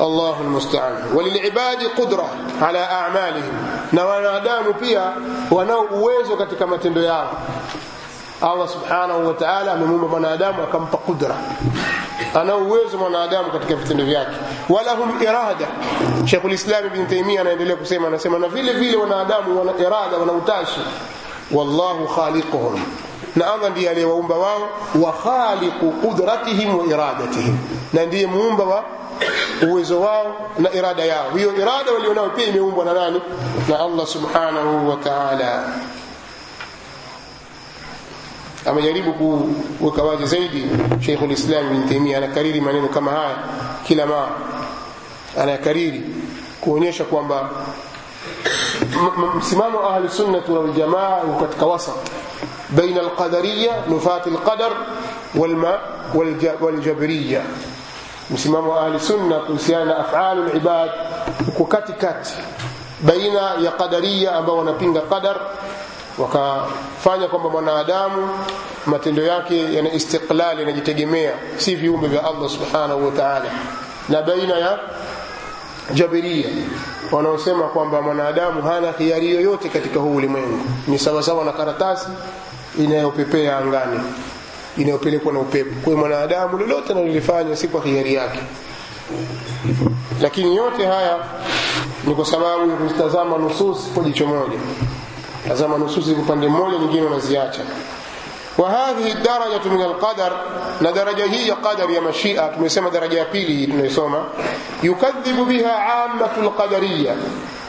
الله المستعان. وللعباد قدرة على أعمالهم. na wanadamu pia wanao uwezo katika matendo Allah subhanahu wa ta'ala amemuumba mwanadamu akampa kudra. Ana uwezo mwanadamu katika vitendo vyake. Walahum irada. Sheikh ulislam Ibn Taymiyyah anaendelea kusema anasema na vile vile wanadamu wana irada wana utashi. Wallahu khaliquhum. Na Allah ndiye aliyewaumba wao wa khaliqu qudratihim wa iradatihim. Na ndiye muumba wa uwezo wao na irada yao. Hiyo irada walionao pia imeumbwa na nani? Na Allah subhanahu wa ta'ala amejaribu kuweka wazi zaidi. Sheikh ulislam Ibn Taymiyyah anakariri maneno kama haya. Kila mara anakariri kuonyesha kwamba msimamo ahli sunnah wal katika wasat. Baina alqadariyya nufat alqadar waljabriya msimamo wa ahli kuhusiana na afalu libad uko katikati. Baina ya qadariya ambao wanapinga qadar wakafanya kwamba mwanadamu matendo yake yana istiqlal yanajitegemea si viumbe vya Allah subhanahu wa ta'ala. Na baina ya jabiria wanaosema kwamba mwanadamu hana khiari yoyote katika huu ulimwengu. Ni sawasawa na karatasi inayopepea angani inayopelekwa na upepo. Kwa mwanadamu lolote analolifanya si kwa hiari yake. Lakini yote haya ni kwa sababu ya kuzitazama nusus kwa jicho moja tazama nususi upande mmoja nyingine unaziacha. Wa hadhihi darajatu min alqadar na daraja hii ya qadar ya mashia tumesema daraja ya pili hii tunayosoma yukadhibu biha ammatu lqadariya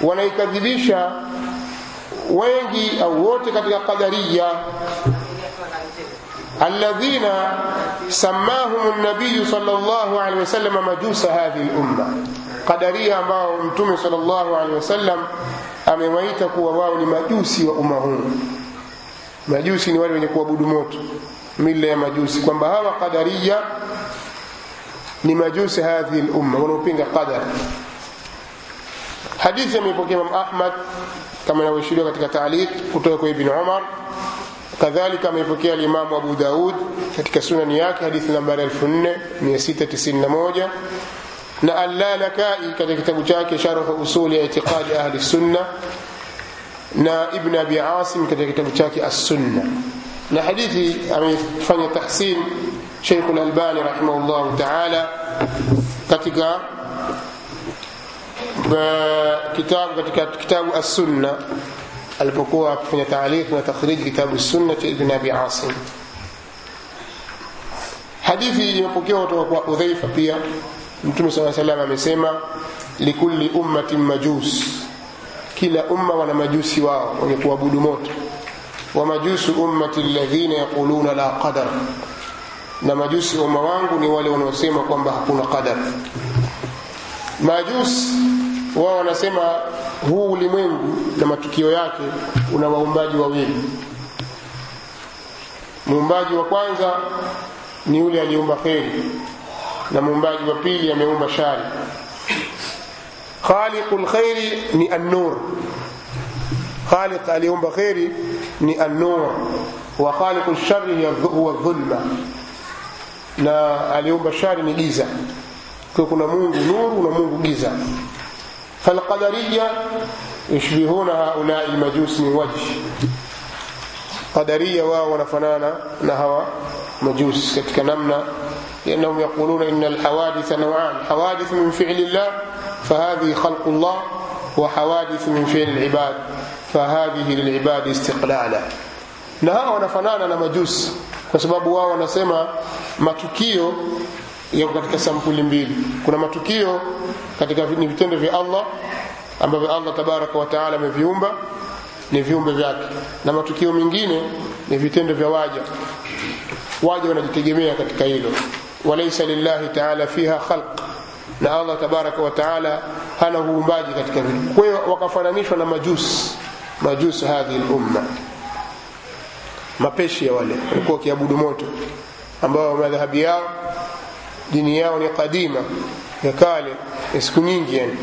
wanaikadhibisha wengi au wote katika qadariya. Alladhina sammahum nabiyu sallallahu alaihi wasallam majusa hadhihi lumma. Qadaria ambao mtume sallallahu alaihi wasallam amewaita kuwa wao ni majusi wa umma huu. Majusi ni wale wenye kuabudu moto. Mila ya majusi. Kwamba hawa qadariya ni majusi hadhihi lumma wanaopinga qadar. Hadithi ameipokea imam ahmad kama inavyoshiriwa katika taaliq kutoka kwa ibn umar. Kadhalika ameipokea limamu abu daud katika sunani yake hadithi nambari 4691 na allalakai katika kitabu chake sharhu usuli ya itiqadi ahli sunna na ibn abi asim katika kitabu chake as-sunna na hadithi amefanya tahsin Sheikh al-Albani rahimahullah ta'ala katika kitabu katika kitabu as-sunna alipokuwa akifanya taaliq na takhrij kitabu as-sunna cha ibn abi asim hadithi imepokewa kutoka kwa Udhaifa pia Mtume saa salam amesema likuli ummatin majus, kila umma wana majusi wao wenye kuabudu moto. Wa majusu ummati ladhina yaquluna la qadar, na majusi umma wangu ni wale wanaosema kwamba hakuna qadar. Majusi wao wanasema huu ulimwengu na matukio yake una waumbaji wawili. Muumbaji wa kwanza ni yule aliumba kheri na muumbaji wa pili ameumba shari khaliqu lkhairi ni annur khaliq aliumba kheri ni annur wa khaliqu lshari huwa dhulma na aliumba shari ni giza kwa kuna mungu nuru na mungu giza yushbihuna haulai lmajus min wajhi qadariya wao wanafanana na hawa majusi katika namna لأنهم يقولون إن الحوادث نوعان حوادث من فعل الله فهذه خلق الله وحوادث من فعل العباد فهذه للعباد استقلالا na hawa wanafanana na majusi kwa sababu wao wanasema matukio yako katika sampuli mbili kuna matukio katika ni vitendo vya Allah ambavyo Allah tabaraka wa taala ameviumba ni viumbe vyake na matukio mengine ni vitendo vya waja waja wanajitegemea katika hilo walaysa lillahi ta'ala fiha khalq. Na Allah tabaraka wataala hana uumbaji katika vitu kwa hiyo wakafananishwa na majus majus hadhi al-umma. Mapeshi ya wale. Walikuwa wakiabudu moto. Ambao madhahabi yao dini yao ni kadima ya kale ya siku nyingi yani.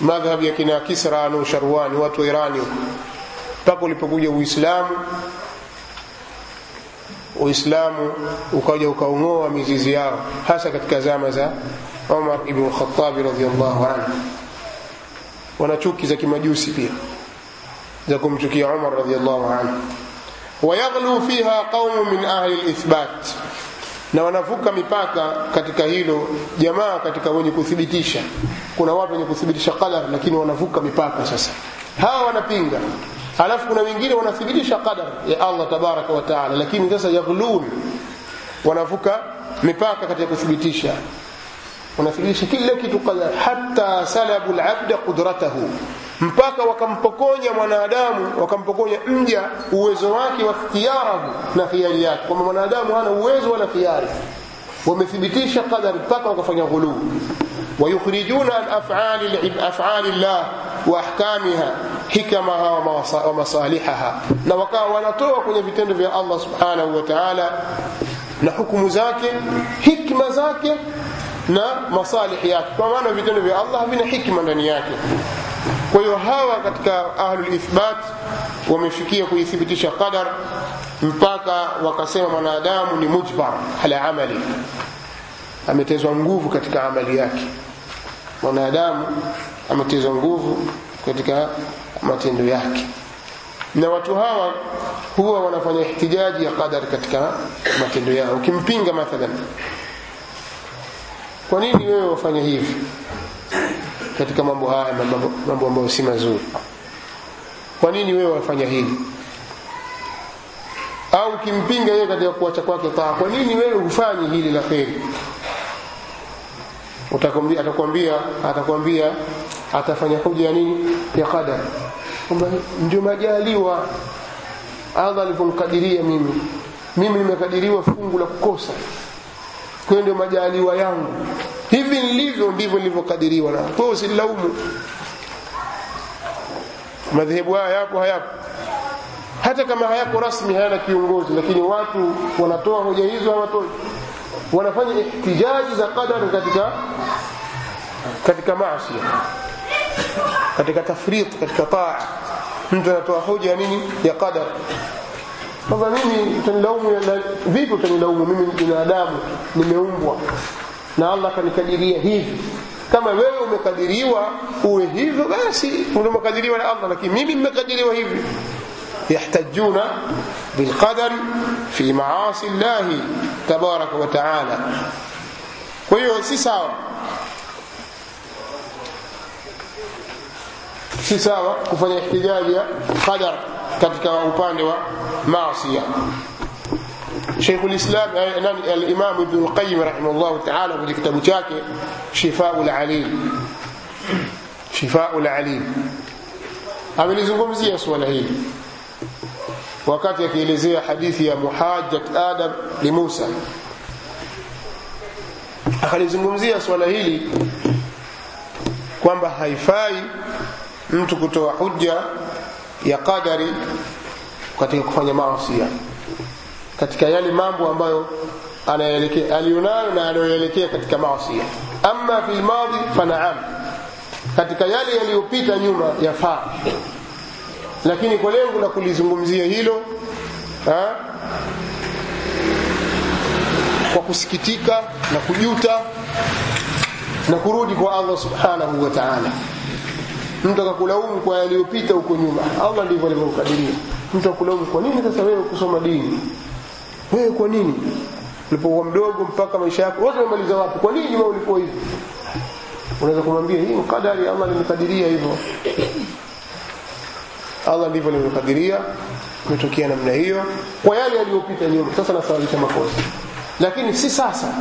Madhhabi ya kina Kisra na watu wa mpaka ulipokuja Uislamu Uislamu ukaja ukaung'oa mizizi yao hasa katika zama za Umar ibn Khattab radhiyallahu anhu. Wana chuki za kimajusi pia za kumchukia Umar radhiyallahu anhu. Wayaghlu fiha qaumu min ahli al-ithbat na wanavuka mipaka katika hilo jamaa katika wenye kuthibitisha. Kuna watu wenye kuthibitisha qadar lakini wanavuka mipaka sasa. Hawa wanapinga alafu kuna wengine wanathibitisha qadar ya Allah tabaraka wa taala lakini sasa yaghlun wanavuka mipaka katika kuthibitisha wanathibitisha kila kitu qadar hatta salabu al-abda qudratahu mpaka wakampokonya mwanadamu wakampokonya mja uwezo wake wa ikhtiyarahu na khiari yake kwamba mwanadamu hana uwezo wala khiari wamethibitisha qadar mpaka wakafanya ghuluu ويخرجون عن أفعال أفعال الله waahkamiha hikamaha wa masalihaha. Na wakawa wanatoa kwenye vitendo vya allah subhanahu wa taala na hukumu zake hikma zake na masalih yake. Kwa maana vitendo vya allah vina hikma ndani yake. Kwa hiyo hawa katika ahlulithbat wamefikia kuithibitisha qadar mpaka wakasema mwanadamu ni mujbar ala amali. Ametezwa nguvu katika amali yake. Mwanadamu ametezwa nguvu katika matendo yake. Na watu hawa huwa wanafanya ihtijaji ya qadar katika matendo yao ukimpinga mathalan. Kwa nini wewe wafanya hivi katika mambo haya mambo, ambayo si mazuri? Kwa nini wewe wafanya hili au ukimpinga yeye katika kuacha kwake taa kwa nini wewe hufanyi hili la kheri? Atakwambia atakwambia atafanya hoja ya nini? Ya qadar. Kwamba ndio majaliwa. Allah alivyomkadiria mimi. Mimi nimekadiriwa fungu la kukosa. Kwa ndio majaliwa yangu. Hivi nilivyo ndivyo nilivyokadiriwa na. Kwa usilaumu. Madhehebu haya yapo hayapo. Hata kama hayako rasmi hayana kiongozi lakini watu wanatoa hoja hizo hawatoi. Wanafanya ihtijaji za qadar katika katika maasi katika tafrit katika taa mtu anatoa hoja ya nini ya qadar kwamba mimi utanilaumu vipi utanilaumu mimi ni binadamu nimeumbwa na Allah kanikadiria hivi kama wewe umekadiriwa uwe hivyo basi umekadiriwa na Allah lakini mimi nimekadiriwa hivi يحتجون بالقدر في معاصي الله تبارك وتعالى وهي si sawa si sawa kufanya ihtijaji ya qadar katika upande wa maasi شيخ الإسلام الإمام ابن القيم رحمه الله تعالى في كتاب chake شفاء العليل شفاء العليل amelizungumzia swala hili wakati akielezea hadithi ya muhajjat adam li Musa akalizungumzia swala hili kwamba haifai mtu kutoa hujja ya qadari katika kufanya maasi katika yale mambo ambayo anaelekea alionayo na anayoelekea katika maasi amma fi lmadhi fanaam katika yale yaliyopita nyuma yafaa. Lakini kwa lengo la kulizungumzia hilo ha? kwa kusikitika na kujuta na kurudi kwa Allah subhanahu wa ta'ala mtu akakulaumu kwa yaliyopita huko nyuma. Allah ndivyo alivyokadiria. Mtu akulaumu kwa nini sasa wewe kusoma dini? Wewe kwa nini? Ulipokuwa mdogo mpaka maisha yako wote umemaliza wapi? Kwa nini wewe ulikuwa hivi? Unaweza kumwambia hii kadari Allah alimkadiria hivyo. Allah ndivyo alivyokadiria. Umetokea namna hiyo. Kwa yale yaliyopita nyuma. Sasa nasawazisha makosa. Lakini si sasa.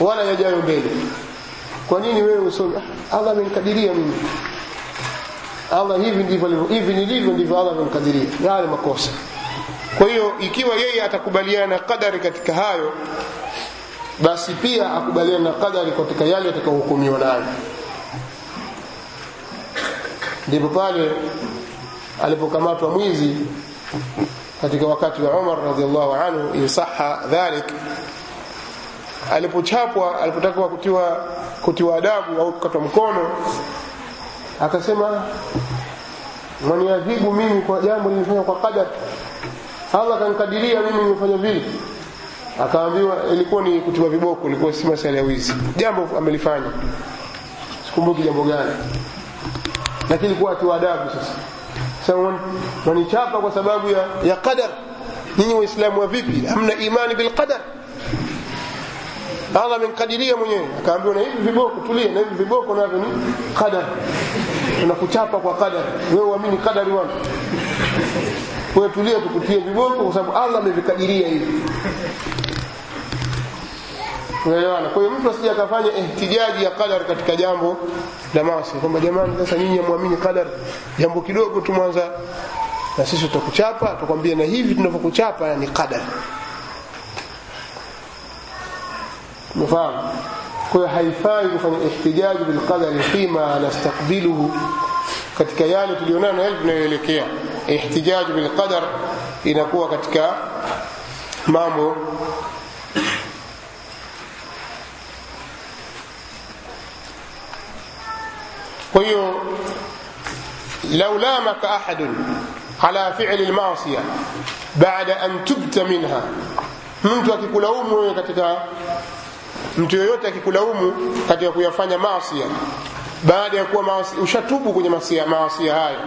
Wala yajayo mbele. Kwa nini wewe usome? Allah amenikadiria mimi Allah hivi ndivyo hivi nilivyo ndivyo Allah amemkadiria. Yale makosa. Kwa hiyo ikiwa yeye atakubaliana na qadari katika hayo basi pia akubaliana na qadari katika yale atakayohukumiwa nayo. Ndipo pale alipokamatwa mwizi katika wakati wa Umar radhiallahu anhu yusaha dhalik. Alipochapwa alipotaka kutiwa kutiwa adabu au kukatwa mkono akasema mwaniadhibu mimi kwa jambo nilifanya kwa qadar. Allah kanikadiria mimi nimefanya vile. Akaambiwa ilikuwa ni kutiwa viboko ilikuwa si masala ya wizi. Jambo amelifanya. Sikumbuki jambo gani. Lakini ilikuwa atiwa adabu sasa. Sasa wan- wanichapa kwa sababu ya, ya qadar. Nyinyi waislamu wa vipi? Hamna imani bil qadar Allah amemkadiria mwenyewe. Akaambiwa na hivi viboko tulia na hivi viboko navyo ni qadar. Tunakuchapa kwa qadar. Wewe uamini qadari wangu wewe tulia tukutie viboko kwa sababu Allah amevikadiria hivi. Unaelewana? Kwa hiyo mtu asije akafanya ihtijaji ya qadar katika jambo la maasi. Kwamba jamani sasa nyinyi muamini qadar. Jambo kidogo tu mwanza. Na sisi tutakuchapa tukwambia na hivi tunavyokuchapa ni qadar umefahamu kwa hiyo haifai kufanya ihtijaji bilqadari fima nastakbiluhu katika yale tulionayo na yale tunayoelekea ihtijaji bilqadar inakuwa katika mambo kwa hiyo lau lamaka ahadun ala fi'li almasiya baada an tubta minha mtu akikulaumu wewe katika mtu yoyote akikulaumu katika kuyafanya maasia baada ya kuwa ushatubu kwenye maasia, maasia hayo.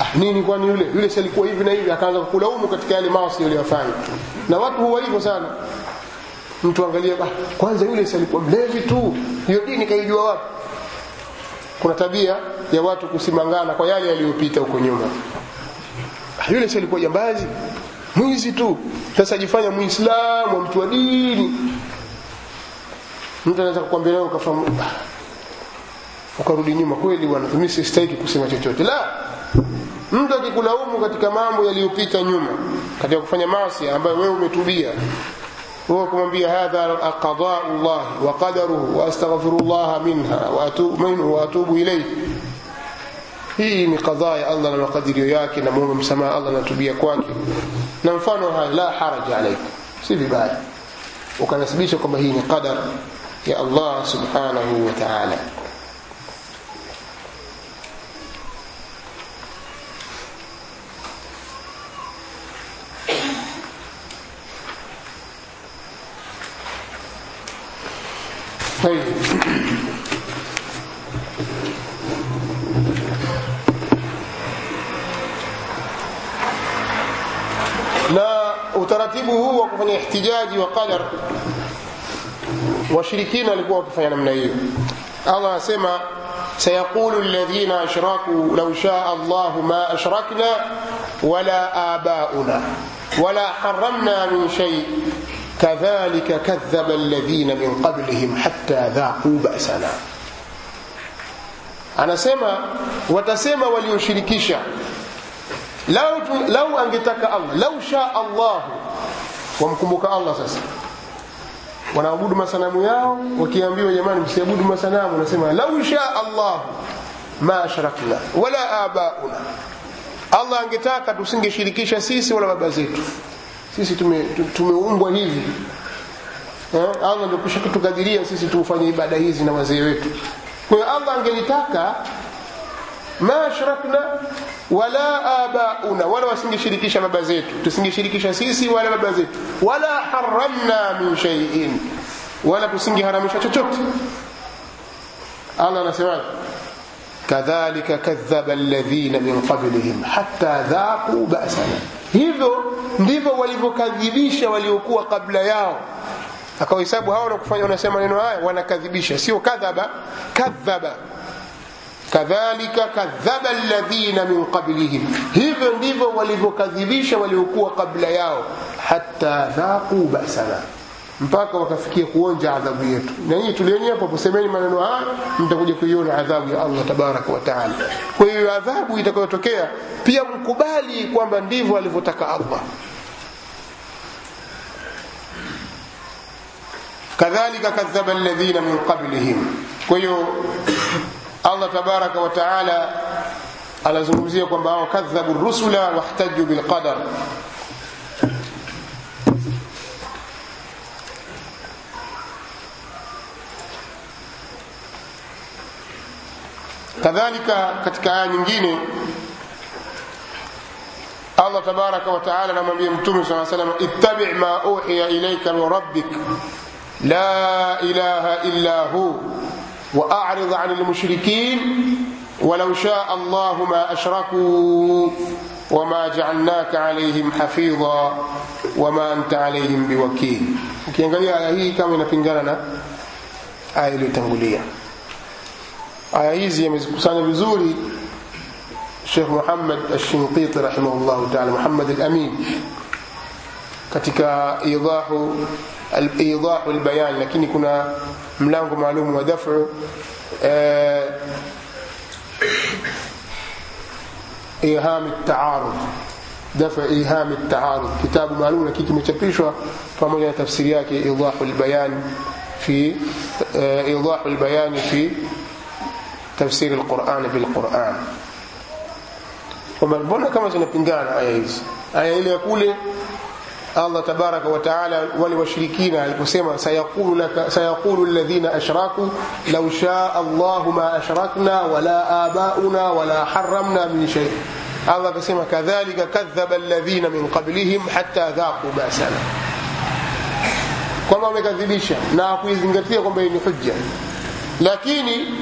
Ah, nini kwani yule? Yule si alikuwa hivi na hivi akaanza kukulaumu katika yale maasi uliyofanya na watu huwa hivyo sana. Mtu angalia ah, kwanza yule si alikuwa mlevi tu. Hiyo dini kaijua wapi? Kuna tabia ya watu kusimangana kwa yale yaliyopita huko nyuma. Ah, yule alikuwa jambazi mwizi tu. Sasa jifanya muislamu mtu wa dini. Mtu anaweza kukwambia leo ukafahamu ah, ukarudi nyuma. Kweli bwana mimi sistahiki kusema chochote. La! Mtu akikulaumu katika mambo yaliyopita nyuma katika kufanya maasi ambayo wewe umetubia wewe kumwambia hadha qada'u Allah wa qadaruhu wa astaghfirullah minha wa atubu minhu wa atubu ilayhi. Hii ni kadhaa ya Allah na makadirio yake na muombe msamaha Allah natubia kwake na mfano haya la haraja alaykum si vibaya ukanasibisha kwamba hii ni qadar ya Allah subhanahu wa ta'ala طيب utaratibu huu wa kufanya ihtijaji wa qadar. Washirikina walikuwa wakifanya namna hiyo. Allah anasema sayaqulu alladhina ashraku law shaa allahu ma ashrakna wala abauna wala haramna min shay. Kadhalika kadhaba alladhina min qablihim hatta dhaqu ba'sana. Anasema watasema walioshirikisha lau, lau angetaka allah lau sha allah wamkumbuka allah sasa. Wanaabudu masanamu yao wakiambiwa jamani msiabudu masanamu nasema lau sha allah ma ashrakna wala abauna. Allah angetaka tusingeshirikisha sisi wala baba zetu. Sisi tume- tumeumbwa hivi. Eh? allah ndio kisha sisi tufanye ibada hizi na wazee wetu. Kwa hiyo allah angelitaka ma ashrakna wala abauna wala wasingeshirikisha baba zetu tusingeshirikisha sisi wala baba zetu wala haramna min shay'in wala tusingeharamisha chochote. Allah anasemaje? Kadhalika kadhaba alladhina min qablihim hatta dhaqu ba'sana. Hivyo ndivyo walivyokadhibisha waliokuwa kabla yao. Akawahesabu hao na kufanya wanasema maneno haya wanakadhibisha. Sio kadhaba kadhaba kadhalika kadhaba alladhina min qablihim. Hivyo ndivyo walivyokadhibisha waliokuwa kabla yao. Hatta dhaqu ba'sana. Mpaka wakafikia kuonja adhabu yetu. Na nyinyi tulieni hapo posemeni maneno haya mtakuja kuiona adhabu ya Allah tabaraka wa taala. Kwa hiyo adhabu itakayotokea pia mkubali kwamba ndivyo alivyotaka Allah. Kadhalika kadhaba alladhina min qablihim. Kwa hiyo Allah tabaraka wa taala anazungumzia kwamba hao kadhabu rusula wahtaju bilqadar kadhalika katika aya nyingine Allah tabaraka wa taala anamwambia mtume saa salam ittabi ma uhiya ilaika min rabbik la ilaha illa hu وأعرض عن المشركين ولو شاء الله ما أشركوا وما جعلناك عليهم حفيظا وما أنت عليهم بوكيل. كي نقول آية هي كما نقلنا آية لتنقلية آية هي زي مزكسان بزوري الشيخ محمد الشنقيطي رحمه الله تعالى محمد الأمين كتك إيضاح الإيضاح والبيان لكن كنا ملانغ معلوم ودفع. آه، إيهام التعارض دفع إيهام التعارض. كتاب معلوم لكن تمشبيشوا pamoja na tafsiri yake إيضاح والبيان في آه، إيضاح البيان في تفسير القرآن بالقرآن. ومن بونا كما زنبغان آية هذه إلى كله Allah tabaraka wa taala wale washirikina aliposema sayaqulu alladhina ashraku law shaa Allahu ma ashrakna wala abauna wala haramna min shay. Allah akasema kadhalika kadhaba alladhina min qablihim hatta dhaqu basana. Kwamba wamekadhibisha na kuizingatia kwamba ni hujja. Lakini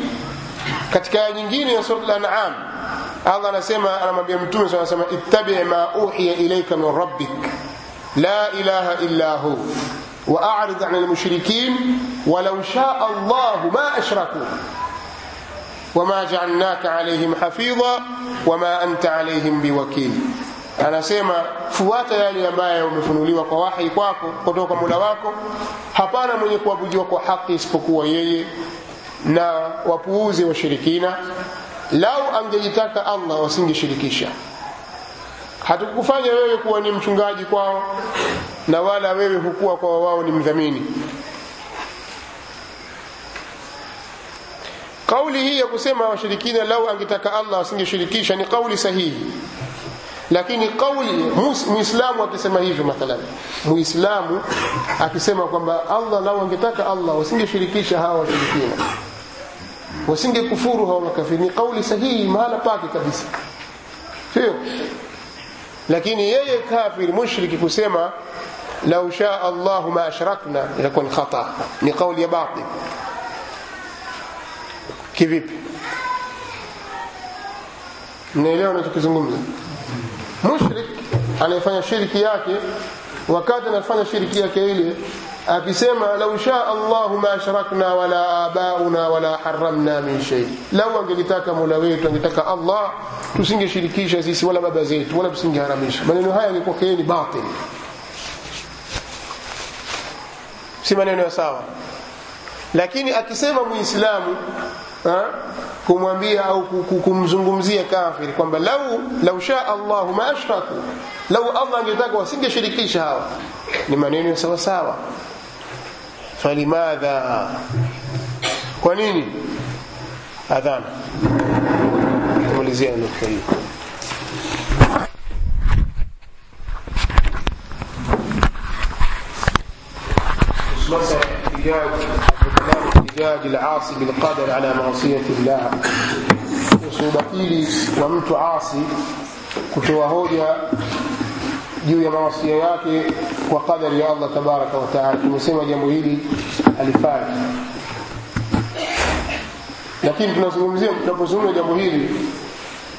katika aya nyingine ya sura al-an'am Allah anasema anamwambia mtume anasema ittabi ma uhiya ilayka min rabbik la ilaha illa hu واعرض عن المشركين ولو شاء الله ما اشركوا وما جعلناك عليهم حفيظا وما انت عليهم بوكيل anasema fuata yale ambayo umefunuliwa kwa wahi kwako kutoka Mola wako hapana mwenye kuabudiwa kwa haki isipokuwa yeye na wapuuze washirikina lau angejitaka Allah wasingeshirikisha hatukufanya wewe kuwa ni mchungaji kwao na wala wewe hukuwa kwa wao ni mdhamini. Kauli hii ya kusema washirikina lau angetaka Allah wasingeshirikisha ni kauli sahihi. Lakini kauli muislamu akisema hivyo mathalan. Muislamu akisema kwamba Allah lau angetaka Allah wasingeshirikisha hawa washirikina. Wasingekufuru hawa makafiri. Ni kauli sahihi mahala pake kabisa. Sio lakini yeye kafiri mushriki kusema lau shaa Allah ma ashrakna inakuwa ni khata ni kauli ya batil kivipi mnaelewa nachokizungumza mushrik anayefanya shirki yake wakati anafanya shirki yake ile akisema lau shaa Allahu ma ashrakna wala abauna wala haramna min shay. Lau angelitaka Mola wetu angetaka Allah tusingeshirikisha sisi wala baba zetu wala tusingeharamisha. Maneno haya yalikuwa ni batil. Si maneno ya sawa. Lakini akisema muislamu kumwambia au kumzungumzia kafiri kwamba lau lau shaa Allah ma ashraku lau Allah angetaka wasingeshirikisha hawa ni maneno ya sawa sawa فلماذا ونيني أذان. ولزيان الكريم احتجاج العاصي بالقادر على معصية الله. وصوبة إلي ومنت عاصي. كتوهوديا juu ya mawasia yake kwa qadari ya Allah tabaraka wa taala. Tumesema jambo hili alifanya, lakini tunazungumzia tunapozungumza jambo hili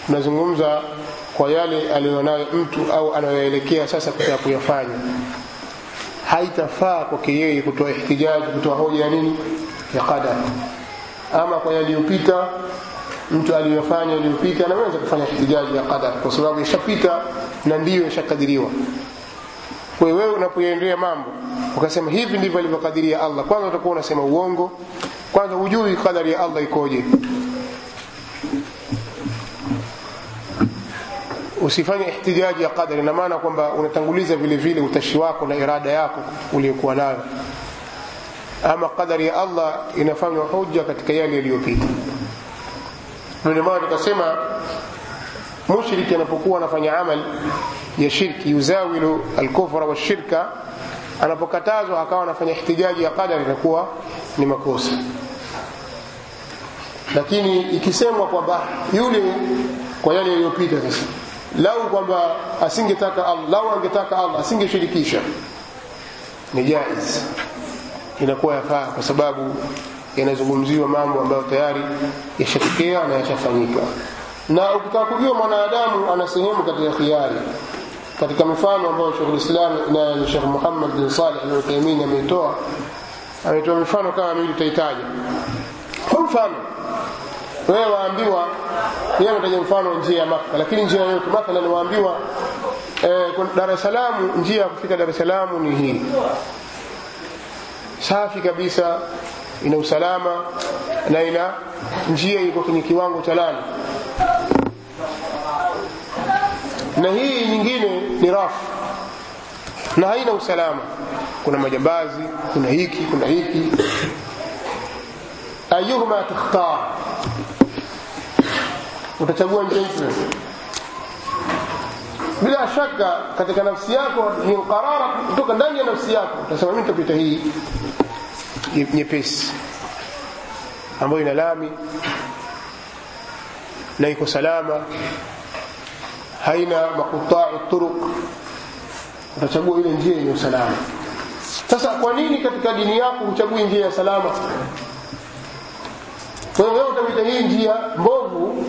tunazungumza kwa yale aliyonayo mtu au anayoelekea sasa kutaka kuyafanya. Haitafaa kwake yeye kutoa ihtijaji kutoa hoja ya nini? Ya qadar. Ama kwa yaliyopita mtu aliyofanya aliyopita anaweza kufanya ihtijaji ya qadar kwa sababu ishapita na ndiyo yashakadiriwa kwa wewe unapoendea mambo ukasema hivi ndivyo alivyokadiria Allah. Kwanza utakuwa unasema uongo. Kwanza hujui kadari ya Allah ikoje. Usifanye ihtijaji ya qadari na maana kwamba unatanguliza vile vile utashi wako na irada yako uliyokuwa nayo. Ama qadari ya Allah inafanywa hoja katika yale yaliyopita. Ndio maana tukasema mushriki anapokuwa anafanya amali ya shirki yuzawilu alkufra washirka anapokatazwa akawa anafanya ihtijaji ya qadari inakuwa ni makosa. Lakini ikisemwa kwamba yule kwa yale yaliyopita sasa lau kwamba asingetaka Allah lau angetaka Allah asingeshirikisha ni jaiz. Inakuwa yafaa kwa sababu yanazungumziwa mambo ambayo tayari yashatokea na yashafanyika na ukitaka kujua mwanadamu ana sehemu katika khiari katika mifano ambayo Sheikh Islam na Sheikh Muhammad bin Saleh al-Uthaymeen ameitoa ametoa mifano kama mimi nitaitaja. Kwa mfano wewe waambiwa yeye anataja mfano njia ya Makka lakini njia yote mathalan waambiwa eh, Dar es Salaam njia ya kufika Dar es Salaam ni hii. Safi kabisa ina usalama na ina njia iko kwenye kiwango cha lami na hii nyingine ni rafu. Na haina usalama. Kuna majambazi kuna hiki kuna hiki. Ayuhuma takhtar utachagua njia bila shaka katika nafsi yako ni qarara kutoka ndani ya nafsi yako utasema mimi nitapita hii nyepesi. Ambayo ina lami na iko salama haina makutaa turuq utachagua ile njia yenye usalama sasa kwa nini katika dini yako uchagui njia ya salama kwa hiyo utapita hii njia mbovu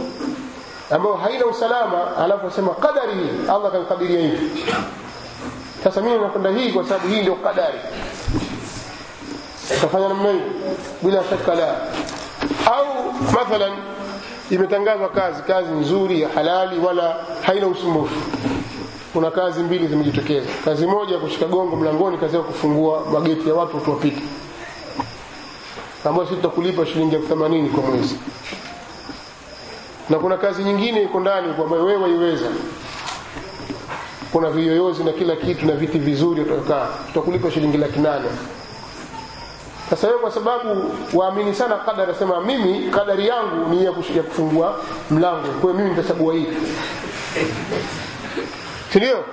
ambayo haina usalama alafu asema kadari hii Allah kankadiria hivi sasa mimi nakwenda hii kwa sababu hii ndio kadari utafanya namna hiyo bila shaka la au mathalan imetangazwa kazi kazi nzuri ya halali wala haina usumbufu. Kuna kazi mbili zimejitokeza. Kazi moja kushika gongo mlangoni kazi ya kufungua mageti ya watu tuwapite ambayo sisi tutakulipa shilingi elfu themanini kwa mwezi. Na kuna kazi nyingine iko ndani ambayo wewe waiweza. Kuna viyoyozi na kila kitu na viti vizuri utakaa tutakulipa shilingi laki nane sasa wewe kwa sababu waamini sana kadari asema mimi kadari yangu ni ya kufungua mlango. Kwa hiyo mimi nitachagua hii si ndio?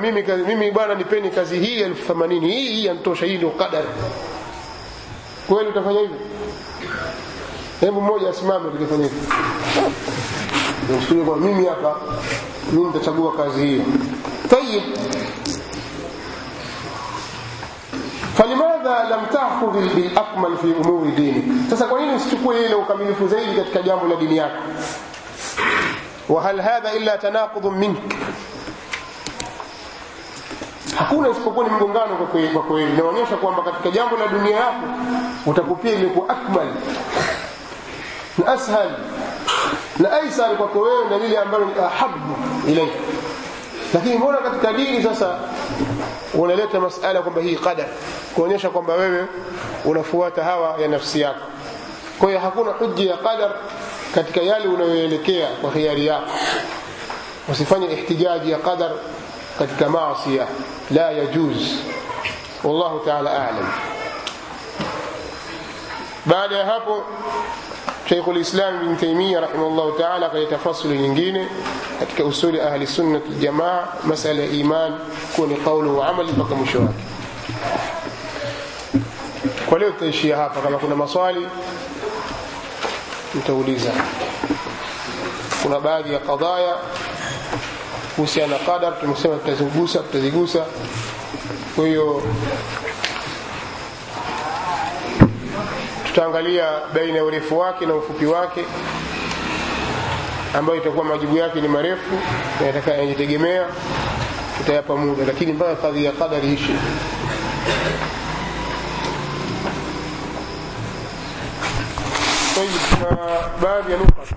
Mimi mimi bwana nipeni kazi hii elfu themanini hii hii yantosha, hii ndio kadari. Kweli utafanya hivyo hebu mmoja asimame tukifanya hivyo mimi hapa mimi nitachagua kazi hiyo tayib falimadha lam takhudh bilakmal fi umuri dinik, sasa kwa nini usichukue ile ukamilifu zaidi katika jambo la dini yako? wa hal hadha illa tanaqudhun mink? Hakuna isipokuwa ni mgongano kwa kweli inaonyesha kwamba katika jambo la dunia yako utakupia imekuwa akmal na ashal na aisar kwako wewe na lile ambalo ni ahabu ilaika lakini mbona katika dini sasa unaleta masala kwamba hii qadar kuonyesha kwamba wewe unafuata hawa ya nafsi yako kwa hiyo hakuna hujja ya qadar katika yale unayoelekea kwa hiari yako usifanye ihtijaji ya qadar katika maasiya la yajuz wallahu ta'ala a'lam baada ya hapo Sheikhul Islam bin Taymiyyah rahimahullahu ta'ala kaleta fasulu nyingine katika usuli ahli sunnah wal jamaa masala ya iman kuwa ni kaulu wa amali mpaka mwisho wake. Kwa leo tutaishia hapa, kama kuna maswali mtauliza. Kuna baadhi ya kadhaya kuhusiana na qadar, tutaangalia baina ya urefu wake na ufupi wake ambayo itakuwa majibu yake ni marefu na yatajitegemea tutayapa muda lakini mpaka kadhi ya kadari ishi. Kuna baadhi ya nukta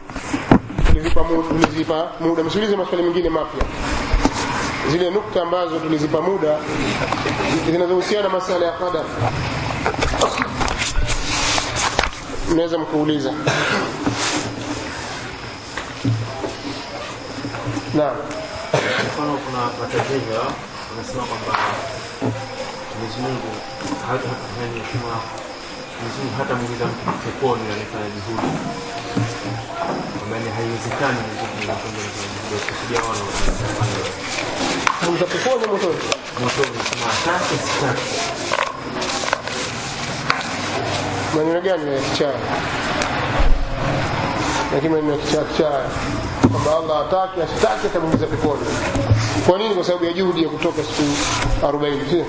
tulizipa muda. Msiulize maswali mengine mapya. Zile nukta ambazo tulizipa muda zinazohusiana masala ya qadar mnaweza mkuuliza naam. Mfano kuna matatizo wanasema kwamba Mwenyezi Mungu hata Mwenyezi Mungu hata mwingiza mtu peponi anafanya juhudi kwamba haiwezekani Mwenyezi Mungu kusudia wana mwingiza peponi motoni motoni sema atake sitaki maneno gani ya kichaa? Lakini maneno ya kichaa kichaa kwamba allah ataki asitaki atamuingiza peponi. Kwa nini? Kwa sababu ya juhudi ya kutoka siku arobaini. Sio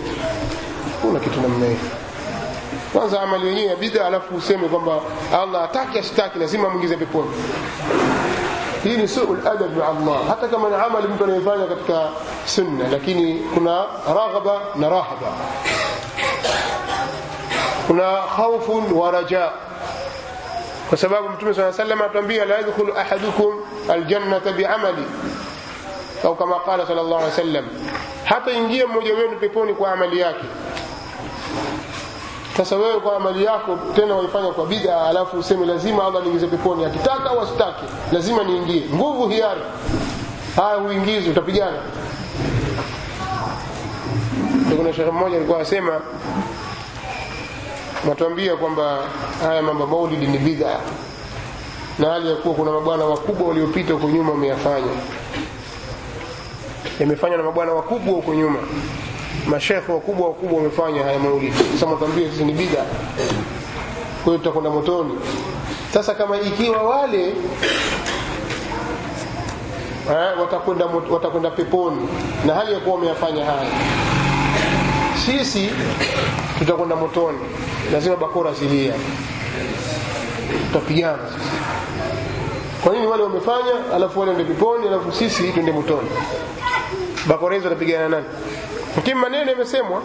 kuna kitu namna hiyo? Kwanza amali yenyewe ya bidha alafu useme kwamba allah ataki asitaki lazima amwingize peponi. Hii ni suu ladab maa allah. Hata kama ni amali mtu anayefanya katika sunna lakini kuna raghaba na rahaba kuna khaufun wa raja. Kwa sababu mtume saa salam atuambia la yadkhulu ahadukum aljannata biamali. Au kama qala sal llahu alih wasallam hata ingie mmoja wenu peponi kwa amali yake. Sasa wewe kwa amali yako tena waifanya kwa bid'a alafu useme lazima allah niingize peponi akitaka au asitake lazima niingie. Nguvu hiari. Haya huingizi utapigana. Kuna shekhe mmoja alikuwa anasema natuambia kwamba haya mambo maulidi ni bid'a. Na hali ya kuwa kuna mabwana wakubwa waliopita huko nyuma wameyafanya. Yamefanywa na mabwana wakubwa huko nyuma. Mashekhe wakubwa wakubwa wamefanya haya maulidi. Sasa mwatambia sisi ni bid'a. Kwa hiyo tutakwenda motoni. Sasa kama ikiwa wale eh, watakwenda watakwenda peponi na hali ya kuwa wameyafanya haya sisi tutakwenda motoni lazima bakora zilia tutapigana kwa nini wale wamefanya alafu wale ndio peponi alafu sisi twende motoni? Bakora hizo tutapigana nani? Lakini maneno yamesemwa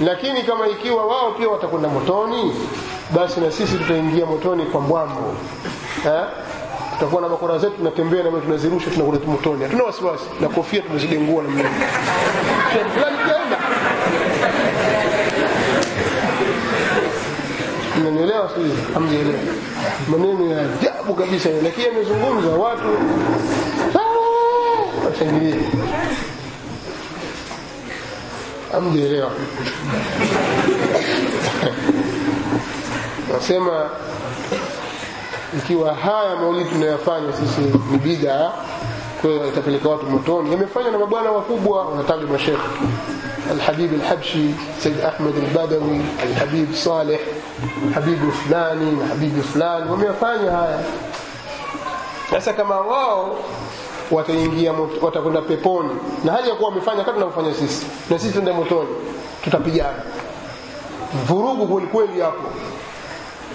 lakini kama ikiwa wao pia watakwenda motoni basi na sisi tutaingia motoni kwa mbwambo. Eh? tutakuwa na bakora zetu tunatembea na tunazirusha tunakwenda motoni. Hatuna wasiwasi. Na kofia tumezidengua na mlima fulani kaenda mnanielewa sijui hamjaelewa maneno ya ajabu kabisa lakini amezungumza watu washangilia washangilie. Hamjaelewa nasema ikiwa haya maulidi tunayofanya sisi ni bid'a kwa hiyo itapeleka watu motoni yamefanywa na mabwana wakubwa wanataja mashekhe الحبيب الحبشي سيد أحمد البدوي الحبيب صالح حبيب فلاني حبيب فلان wamefanya haya sasa kama wao wataingia mot- watakwenda peponi na hali ya kuwa wamefanya kama tunavyofanya sisi na sisi tuende motoni tutapigana vurugu kwelikweli hapo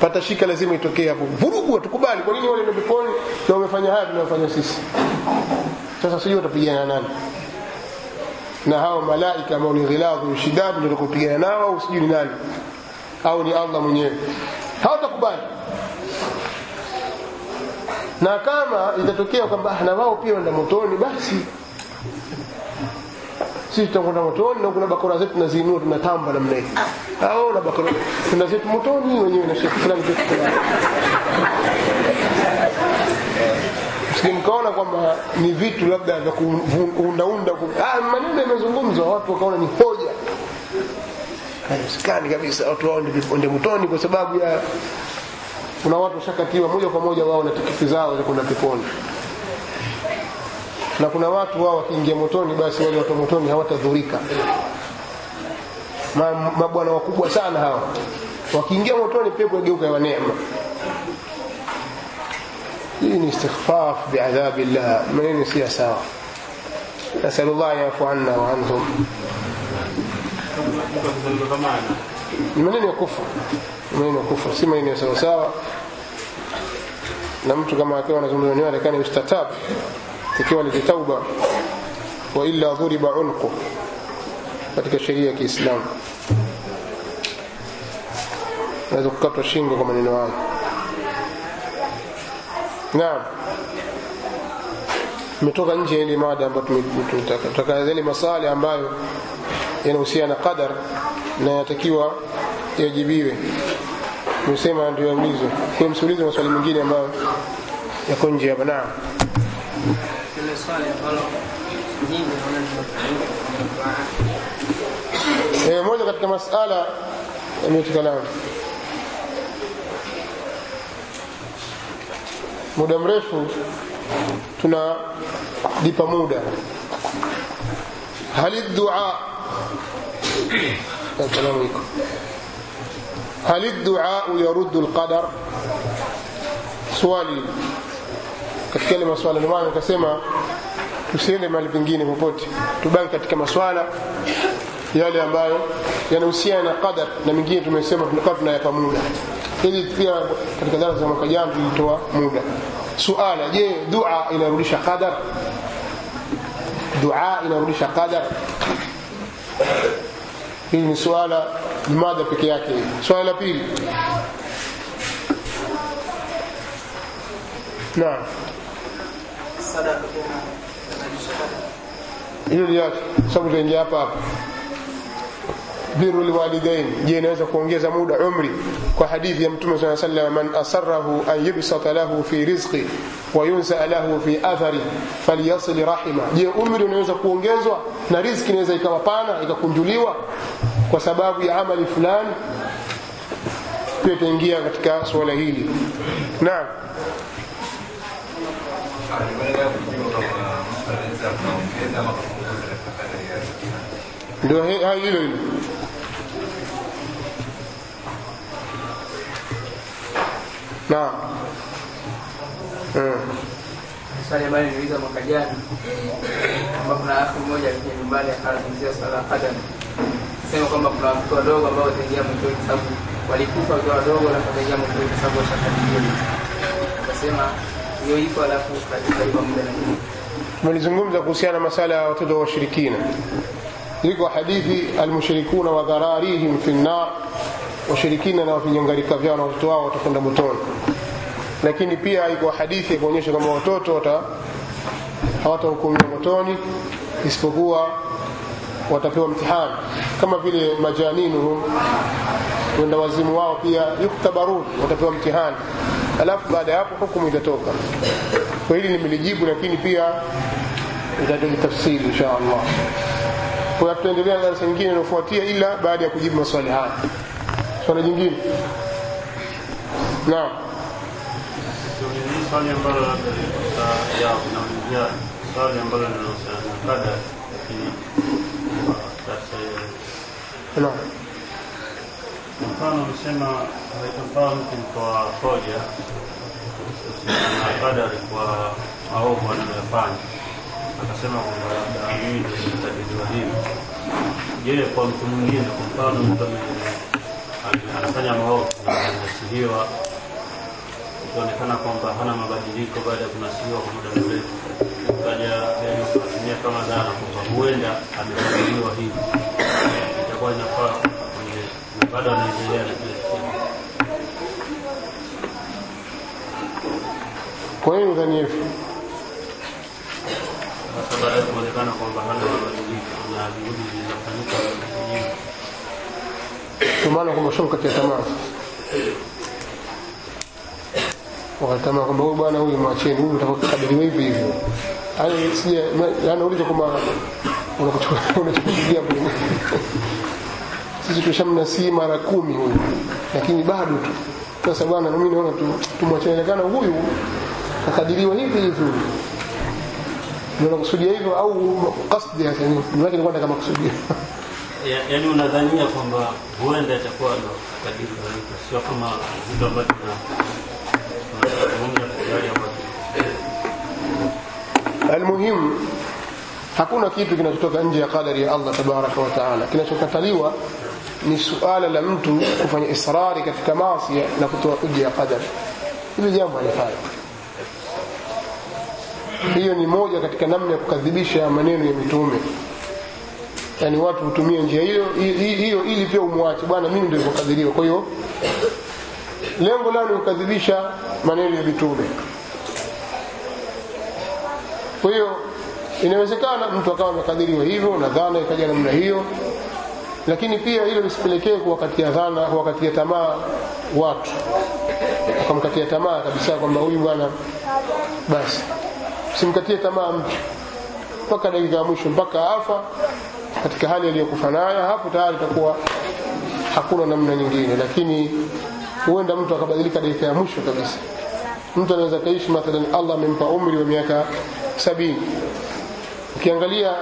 pata shika lazima itokee hapo vurugu hatukubali kwa nini wale ndio peponi na wamefanya haya tunayofanya sisi Sasa sijui watapigana nani. Na hao malaika ambao ni ghiladhu shidad ndio kupigana nao au sijui ni nani? Au ni Allah mwenyewe? Hawatakubali na kama itatokea kwamba ah, na wao pia wenda motoni basi. Sisi tutakwenda motoni na kuna bakora zetu tunaziinua tunatamba namna hii. Au na bakora tuna zetu motoni wenyewe na shekhi fulani mkaona kwamba ni vitu labda vya kuundaunda ah, maneno yamezungumzwa watu wakaona ni hoja. Haiwezekani kabisa watu wao ndio motoni kwa sababu ya kuna watu washakatiwa moja kwa moja wao na tikiti zao za kwenda peponi. Na kuna watu wao wakiingia motoni basi wale watu motoni hawatadhurika. Ma- mabwana wakubwa sana hawa wakiingia motoni pepo yageuka ya neema دين استخفاف بعذاب الله. من ينسي يسار. نسأل الله يعفو عنا وعنهم. من ين يكفر من ين يكفر سيما من ين لم تكن كما كان زمن النبي كان يستتاب. تكيوا لتوبه وإلا ضرب عنقه. katika sheria ya هذا Na dukato shingo kwa maneno. Naam. Tumetoka nje ya ile mada ambayo tumetaka yale maswali ambayo yanahusiana na qadar na yatakiwa yajibiwe. Nimesema ndio yaulizwe kwa msiulize maswali mengine ambayo yako nje hapa. Naam. Ile swali ambalo nyingi moja katika masala yametikalamu muda mrefu tunalipa muda hali dua salamu iko هل الدعاء يرد القدر swali katika ile maswala ndio maana nikasema tusiende mahali pengine popote tubaki katika maswala yale ambayo yanahusiana na qadar na mengine tumesema tunakaa tunayapa muda Ili pia katika darasa za mwaka jana tulitoa muda suala je dua inarudisha qadar dua inarudisha qadar hili ni suala ni mada peke yake swala la pili naam sadaka hilo liache sababu tutaingia hapa hapa biru lwalidain je inaweza kuongeza muda umri kwa hadithi ya mtume saa sallam man asarahu an yubsata lahu fi rizqi wa yunsaa lahu fi athari falyasil rahima je umri unaweza kuongezwa na riziki inaweza ikawa pana ikakunjuliwa kwa sababu ya amali fulani pia itaingia katika suala hili naam ndio hayo hilo hilo naam. Mm. swali ambayo niliuliza mwaka jana kwamba kuna afu mmoja alikuja nyumbani akazungumzia swala la qadar. Sema kwamba kuna watoto wadogo ambao wataingia motoni kwa sababu walikufa wakiwa wadogo na wataingia motoni kwa sababu washakadiria. akasema hiyo ipo alafu kalipa muda na nini Mlizungumza kuhusiana na masala ya watoto wa washirikina. Iko hadithi almushrikuna wa dhararihim fi nnar washirikina na vinyangarika vyao na watoto wao watakwenda motoni. Lakini pia iko hadithi ya kuonyesha kwamba watoto wata hawatahukumiwa motoni isipokuwa watapewa mtihani. Kama vile majaninuhum wenda wazimu wao pia yuktabarun watapewa mtihani. Alafu baada ya hapo hukumu itatoka. Kwa hili nimelijibu lakini pia itatoji tafsiri insha allah. Kwa tutaendelea na darasa nyingine inayofuatia ila baada ya kujibu maswali haya swali jingine naam swali ambalo labda ya kunaulizia swali ambalo linahusiana na kada, lakini kwa naam Kwa mfano umesema mtu mtoa hoja na kadari kwa maovu anayoyafanya, akasema kwamba labda mimi ndio hivi. Je, kwa mtu mwingine, kwa mfano mtu anafanya maovu. Na anasihiwa. Ikionekana kwamba hana mabadiliko baada ya kunasihiwa kwa muda mrefu, kaja kutumia kama dhana kwamba huenda amekabiliwa hivi, itakuwa inafaa kwenye bado anaendelea na kile kitendo. kwa hiyo udhanifu. Sasa baada ya kuonekana kwamba hana mabadiliko na juhudi zilizofanyika nyingi, kwa maana kati ya tamaa wakatamaa kwamba huyu bwana huyu mwacheni huyu utakakadiriwa hivi hivi yaani sija yaani uliza kwamba unachukulia sisi tushamnasii mara kumi huyu lakini bado tu sasa bwana mimi naona tu tumwachanekana huyu kakadiriwa hivi hivi ndio nakusudia hivyo au kasdi hasa ni wake ni nataka makusudia Ya- yaani unadhania kwamba huenda itakuwa na kadiri sio kama vitu ambavyo almuhimu hakuna kitu kinachotoka nje ya qadari ya allah tabaraka wa taala. Kinachokataliwa ni suala la mtu kufanya israri katika maasi na kutoa uja ya kadari, hili jambo halifai. Hiyo ni moja katika namna ya kukadhibisha maneno ya mitume yaani watu hutumia njia hiyo hiyo ili pia umwache. Bwana mimi ndio nilivyokadiriwa kwa hiyo lengo lao ni kukadhibisha maneno ya mitume. Kwa hiyo inawezekana mtu akawa amekadhiriwa hivyo na dhana ikaja namna hiyo lakini pia hilo lisipelekee kuwakatia dhana kuwakatia tamaa watu. Wakamkatia tamaa kabisa kwamba huyu bwana basi simkatie tamaa mtu. Mpaka dakika ya mwisho mpaka afa katika hali aliyokufa nayo hapo tayari itakuwa hakuna namna nyingine. Lakini huenda mtu akabadilika dakika ya mwisho kabisa. Mtu anaweza kaishi mathalan allah amempa umri wa miaka sabini. Ukiangalia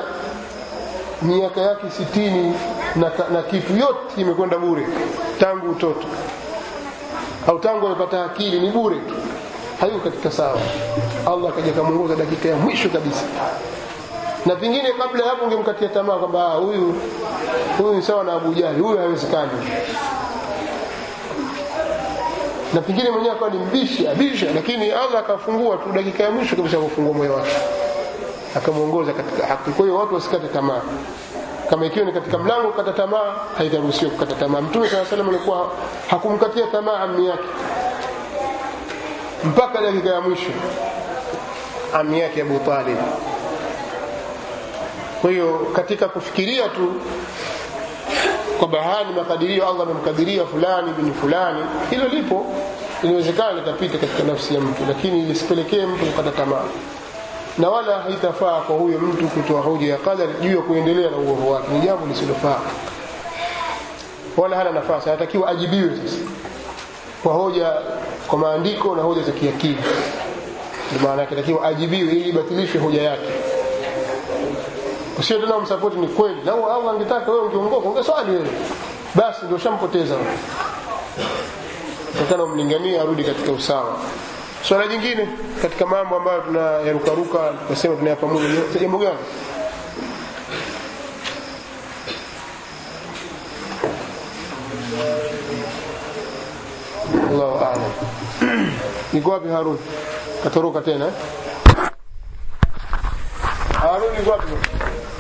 miaka yake sitini na, na kitu yote imekwenda bure tangu utoto. Au tangu amepata akili ni bure tu. Hayuko katika sawa. Allah akaja kamwongoza dakika ya mwisho kabisa na pengine kabla ya hapo ungemkatia tamaa kwamba huyu huyu ni sawa na Abu huyu hawezekani na pengine mwenyewe akawa ni mbishi abisha lakini Allah akafungua tu dakika ya mwisho kabisa kufungua moyo wake. Akamwongoza katika haki. Kwa hiyo watu wasikate tamaa. Kama ikiwa ni katika mlango kukata tamaa haitaruhusiwa kukata tamaa. Mtume saa salam alikuwa hakumkatia tamaa ammi yake. Mpaka dakika ya mwisho. Ammi yake Abu Talib kwa hiyo katika kufikiria tu kwamba haya ni makadirio Allah amemkadiria fulani bini fulani hilo lipo. Inawezekana litapita katika nafsi ya mtu lakini lisipelekee mtu kukata tamaa. Na wala haitafaa kwa huyo mtu kutoa hoja ya qadari juu ya kuendelea na uovu wake. Ni jambo lisilofaa. Wala hana nafasi anatakiwa ajibiwe sasa kwa hoja kwa maandiko na hoja za kiakili. Ndio maana yake ajibiwe ili ibatilishwe hoja yake usio tena umsapoti ni kweli. Na au angetaka wewe ungeongoka ungeswali wewe. Basi ndio ushampoteza. Takana umlinganie arudi katika usawa. Swala jingine katika mambo ambayo tunayarukaruka tunasema tunayapa pamoja ni jambo gani? Allahu a'lam. Niko wapi Harun? Katoroka tena Harun o Guadalupe.